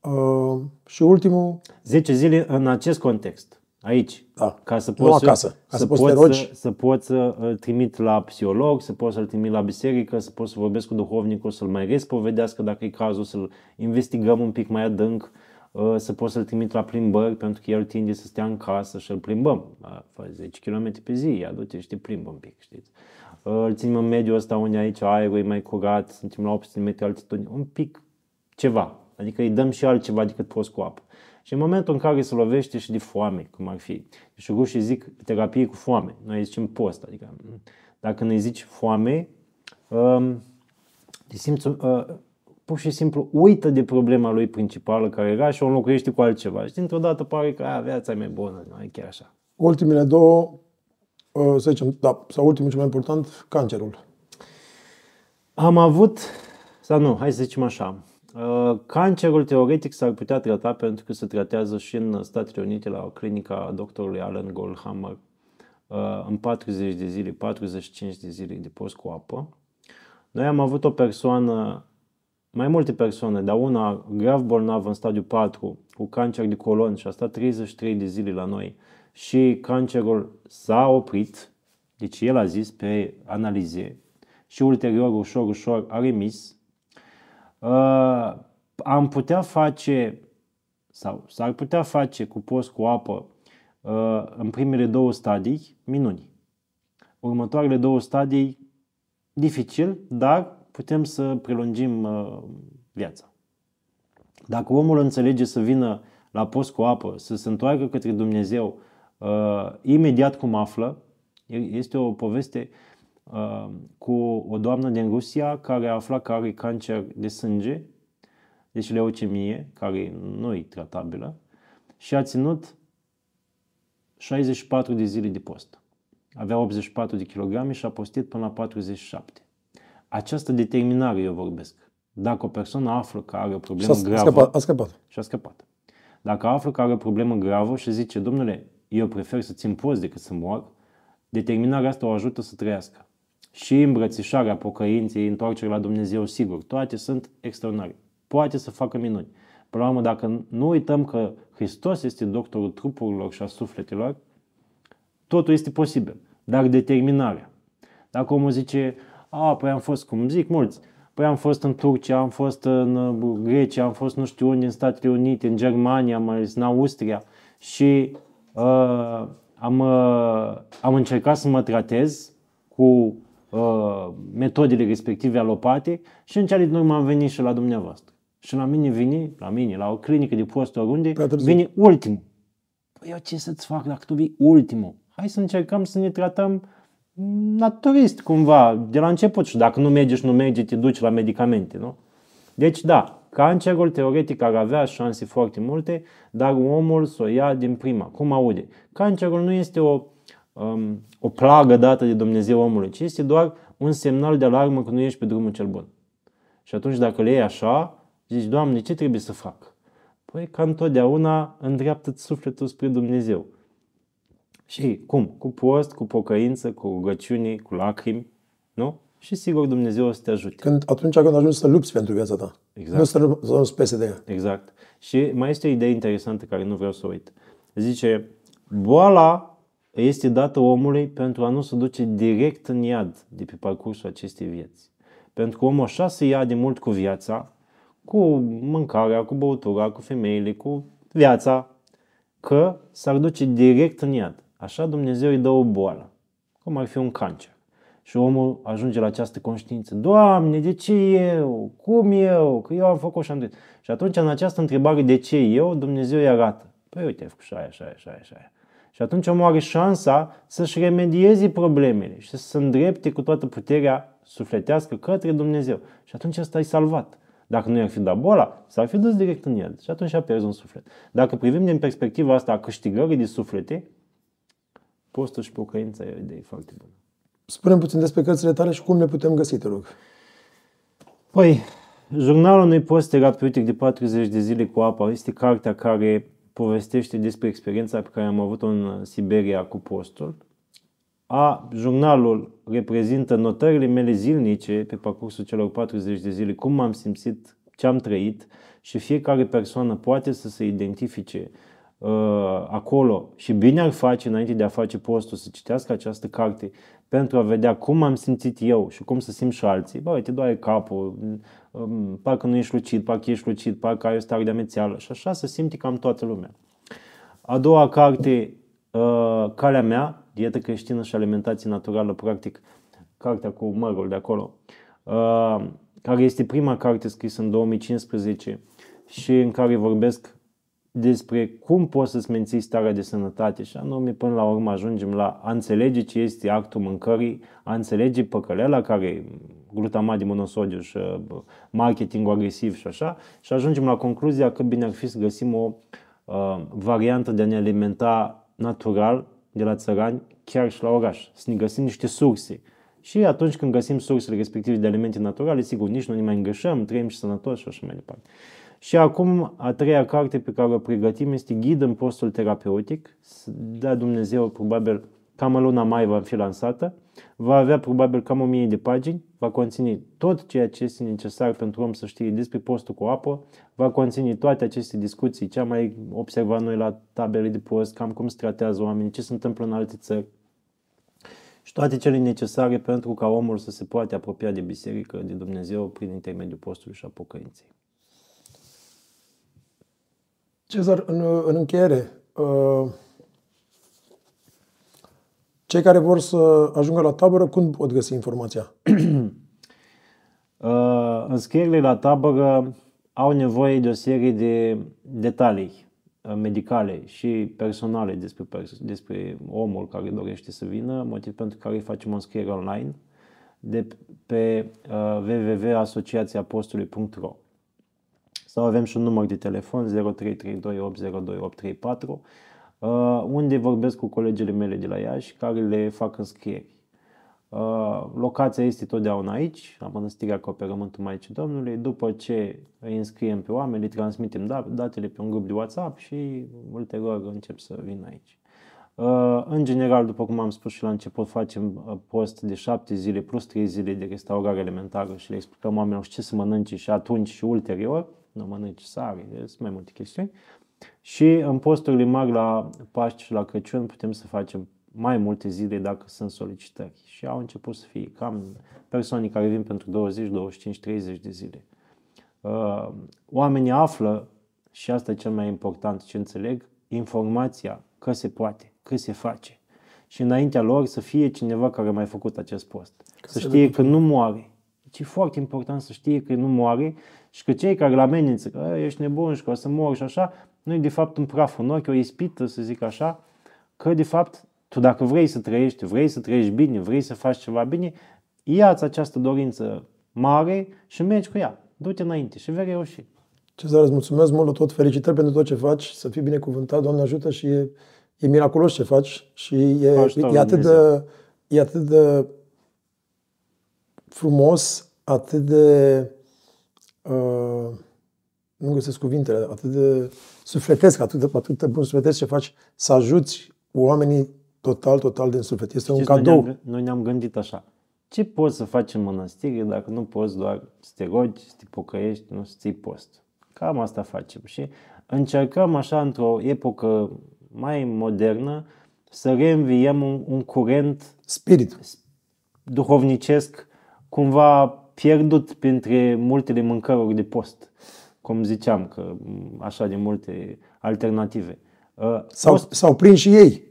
Uh, și ultimul... 10 zile în acest context. Aici. Da. Ca să poți, nu acasă. Ca să, să poți, poți să, rogi. să, să poți să îl trimit la psiholog, să poți să-l trimit la biserică, să poți să vorbesc cu duhovnicul, să-l mai răspovedească dacă e cazul, să-l investigăm un pic mai adânc, uh, să poți să-l trimit la plimbări, pentru că el tinde să stea în casă și îl plimbăm. Fă 10 km pe zi, ia du-te și te plimbă un pic, știți. Uh, îl ținem în mediul ăsta unde aici aerul e mai curat, suntem la 800 metri altitudine, un pic ceva. Adică îi dăm și altceva decât post cu apă. Și în momentul în care se lovește și de foame, cum ar fi, și rușii zic terapie cu foame, noi zicem post, adică dacă ne zici foame, um, de simț, uh, pur și simplu uită de problema lui principală care era și o înlocuiește cu altceva. Și dintr-o dată pare că a, viața e mai bună, nu e chiar așa. Ultimele două, uh, să zicem, da, sau ultimul cel mai important, cancerul. Am avut, sau nu, hai să zicem așa, Uh, cancerul teoretic s-ar putea trata pentru că se tratează și în Statele Unite la clinica doctorului Alan Goldhammer uh, în 40 de zile, 45 de zile de post cu apă. Noi am avut o persoană, mai multe persoane, dar una grav bolnavă în stadiu 4 cu cancer de colon și a stat 33 de zile la noi și cancerul s-a oprit, deci el a zis pe analize și ulterior ușor, ușor a remis uh, am putea face sau s-ar putea face cu post cu apă uh, în primele două stadii minuni. Următoarele două stadii dificil, dar putem să prelungim uh, viața. Dacă omul înțelege să vină la post cu apă, să se întoarcă către Dumnezeu uh, imediat cum află, este o poveste Uh, cu o doamnă din Rusia care a aflat că are cancer de sânge, deci leucemie, care nu e tratabilă, și a ținut 64 de zile de post. Avea 84 de kilograme și a postit până la 47. Această determinare eu vorbesc. Dacă o persoană află că are o problemă a gravă... Scăpat, a scăpat. Și a scăpat. Dacă află că are o problemă gravă și zice, domnule, eu prefer să țin post decât să mor, determinarea asta o ajută să trăiască și îmbrățișarea pocăinței, întoarcerea la Dumnezeu, sigur, toate sunt extraordinare. Poate să facă minuni. Până la urmă, dacă nu uităm că Hristos este doctorul trupurilor și a sufletelor, totul este posibil. Dar determinarea. Dacă omul zice, a, păi am fost, cum zic mulți, Păi am fost în Turcia, am fost în uh, Grecia, am fost nu știu unde, în Statele Unite, în Germania, mai ales în Austria și uh, am, uh, am încercat să mă tratez cu uh, metodele respective alopate și în cea din urmă am venit și la dumneavoastră. Și la mine vine, la mine, la o clinică de post oriunde, vine ultimul. Păi eu ce să-ți fac dacă tu vii ultimul? Hai să încercăm să ne tratăm naturist cumva, de la început și dacă nu mergi și nu mergi, te duci la medicamente, nu? Deci da, cancerul teoretic ar avea șanse foarte multe, dar omul să o ia din prima. Cum aude? Cancerul nu este o, um, o plagă dată de Dumnezeu omului, ci este doar un semnal de alarmă că nu ești pe drumul cel bun. Și atunci dacă le iei așa, zici, Doamne, ce trebuie să fac? Păi ca întotdeauna îndreaptă sufletul spre Dumnezeu. Și cum? Cu post, cu pocăință, cu rugăciuni, cu lacrimi, nu? Și sigur Dumnezeu o să te ajute. Când, atunci când ajungi să lupți pentru viața ta. Exact. Nu să, nu, să nu spese de ea. Exact. Și mai este o idee interesantă care nu vreau să o uit. Zice, boala este dată omului pentru a nu se duce direct în iad de pe parcursul acestei vieți. Pentru că omul așa se ia de mult cu viața, cu mâncarea, cu băutura, cu femeile, cu viața, că s-ar duce direct în iad. Așa Dumnezeu îi dă o boală, cum ar fi un cancer. Și omul ajunge la această conștiință. Doamne, de ce eu? Cum eu? Că eu am făcut și am dit. Și atunci, în această întrebare, de ce eu, Dumnezeu îi arată. Păi uite, ai făcut și aia, și aia, și aia, și aia. Și atunci omul are șansa să-și remedieze problemele și să se îndrepte cu toată puterea sufletească către Dumnezeu. Și atunci ăsta e salvat. Dacă nu i-ar fi dat boala, s-ar fi dus direct în el. Și atunci a pierdut un suflet. Dacă privim din perspectiva asta a câștigării de suflete, postul și pocăința e o idee foarte bună. Spune puțin despre cărțile tale și cum le putem găsi, te rog. Păi, jurnalul unui post terapeutic de 40 de zile cu apa este cartea care povestește despre experiența pe care am avut-o în Siberia cu postul. A, jurnalul reprezintă notările mele zilnice pe parcursul celor 40 de zile, cum m-am simțit, ce am trăit și fiecare persoană poate să se identifice uh, acolo și bine ar face înainte de a face postul să citească această carte pentru a vedea cum am simțit eu și cum să simt și alții. Bă, te doare capul, um, parcă nu ești lucid, parcă ești lucid, parcă ai o stare de amețeală și așa să simți cam toată lumea. A doua carte, uh, Calea mea, Dietă creștină și alimentație naturală, practic, cartea cu mărul de acolo, uh, care este prima carte scrisă în 2015 și în care vorbesc despre cum poți să-ți menții starea de sănătate și anume până la urmă ajungem la a înțelege ce este actul mâncării, a înțelege păcălela care glutamat de monosodiu și uh, marketing agresiv și așa și ajungem la concluzia că bine ar fi să găsim o uh, variantă de a ne alimenta natural de la țărani chiar și la oraș, să ne găsim niște surse. Și atunci când găsim sursele respective de alimente naturale, sigur, nici nu ne mai îngășăm, trăim și sănătos și așa mai departe. Și acum, a treia carte pe care o pregătim este Ghid în postul terapeutic. Da, Dumnezeu, probabil, cam în luna mai va fi lansată. Va avea probabil cam o mie de pagini. Va conține tot ceea ce este necesar pentru om să știe despre postul cu apă. Va conține toate aceste discuții, ce am mai observat noi la tabele de post, cam cum se tratează oamenii, ce se întâmplă în alte țări. Și toate cele necesare pentru ca omul să se poate apropia de biserică, de Dumnezeu, prin intermediul postului și a pocăinței. Cezar, în, în încheiere, uh, cei care vor să ajungă la tabără, cum pot găsi informația? Uh, înscrierile la tabără au nevoie de o serie de detalii uh, medicale și personale despre, despre omul care dorește să vină, motiv pentru care facem o înscriere online de pe www.asociațiapostului.ro sau avem și un număr de telefon 0332802834 uh, unde vorbesc cu colegele mele de la Iași care le fac înscrieri. Uh, locația este totdeauna aici, la Mănăstirea Cooperământul Maicii Domnului. După ce îi înscriem pe oameni, le transmitem da, datele pe un grup de WhatsApp și ulterior încep să vin aici. Uh, în general, după cum am spus și la început, facem post de 7 zile plus 3 zile de restaurare elementară și le explicăm oamenilor ce să mănânce și atunci și ulterior nu mănânci sare, sunt mai multe chestiuni. Și în posturile mari la Paști și la Crăciun putem să facem mai multe zile dacă sunt solicitări. Și au început să fie cam persoane care vin pentru 20, 25, 30 de zile. Uh, oamenii află, și asta e cel mai important ce înțeleg, informația că se poate, că se face. Și înaintea lor să fie cineva care a mai făcut acest post. Că să știe că nu moare. Deci e foarte important să știe că nu moare și că cei care îl amenință, că ești nebun și că o să mor și așa, nu e de fapt un praf în ochi, o ispită, să zic așa, că de fapt tu dacă vrei să trăiești, vrei să trăiești bine, vrei să faci ceva bine, ia-ți această dorință mare și mergi cu ea. Du-te înainte și vei reuși. Cezar, îți mulțumesc mult tot, felicitări pentru tot ce faci, să fii binecuvântat, Doamne ajută și e, e miraculos ce faci și e, e, atât de, e atât de frumos, atât de uh, nu găsesc cuvintele, atât de sufletesc, atât de, atât de bun sufletesc ce faci, să ajuți oamenii total, total din suflet. Este Știți, un cadou. Noi ne-am, noi ne-am gândit așa. Ce poți să faci în mănăstire dacă nu poți doar să te rogi, să te pocăiești, nu să ții post? Cam asta facem. Și încercăm așa într-o epocă mai modernă să reînviem un, un curent spirit duhovnicesc cumva pierdut printre multele mâncăruri de post cum ziceam, că așa de multe alternative. Uh, s-au, Post... s-au prins și ei.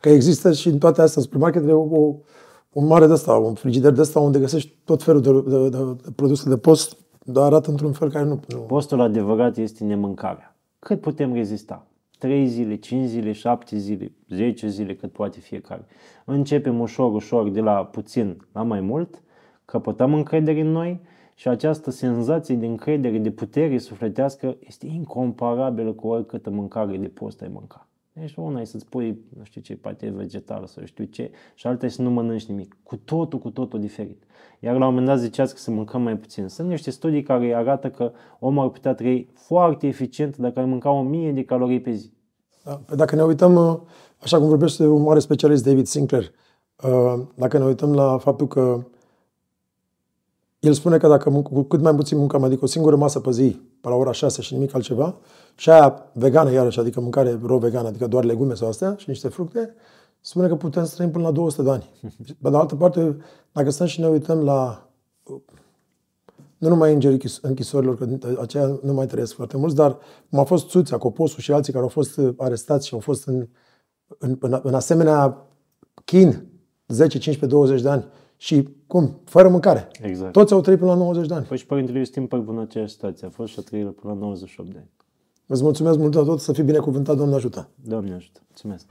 Că există și în toate astea supermarketele o, o, un mare de ăsta, un frigider de ăsta unde găsești tot felul de, de, de, de produse de post, dar arată într-un fel care nu, nu... Postul adevărat este nemâncarea. Cât putem rezista? 3 zile, 5 zile, 7 zile, 10 zile, cât poate fiecare. Începem ușor, ușor, de la puțin la mai mult, căpătăm încredere în noi și această senzație de încredere, de putere sufletească este incomparabilă cu oricâtă mâncare de post ai mânca. Deci una e să-ți pui, nu știu ce, pate vegetală sau știu ce, și alta e să nu mănânci nimic. Cu totul, cu totul diferit. Iar la un moment dat ziceați că să mâncăm mai puțin. Sunt niște studii care arată că omul ar putea trăi foarte eficient dacă ar mânca 1000 de calorii pe zi. Da. Dacă ne uităm, așa cum vorbește un mare specialist David Sinclair, uh, dacă ne uităm la faptul că el spune că dacă cu cât mai puțin mâncăm, adică o singură masă pe zi, pe la ora 6 și nimic altceva, și aia vegană iarăși, adică mâncare ro vegană, adică doar legume sau astea și niște fructe, spune că putem să trăim până la 200 de ani. Pe de altă parte, dacă stăm și ne uităm la nu numai îngerii închisorilor, că aceia nu mai trăiesc foarte mulți, dar cum a fost Țuțea, Coposul și alții care au fost arestați și au fost în, în, în, în asemenea chin, 10, 15, 20 de ani, și cum? Fără mâncare. Exact. Toți au trăit până la 90 de ani. Păi și Părintele Iustin Păc în aceeași situație. A fost și a trăit până la 98 de ani. Îți mulțumesc mult de tot, să fii binecuvântat, Doamne ajută. Doamne ajută. Mulțumesc.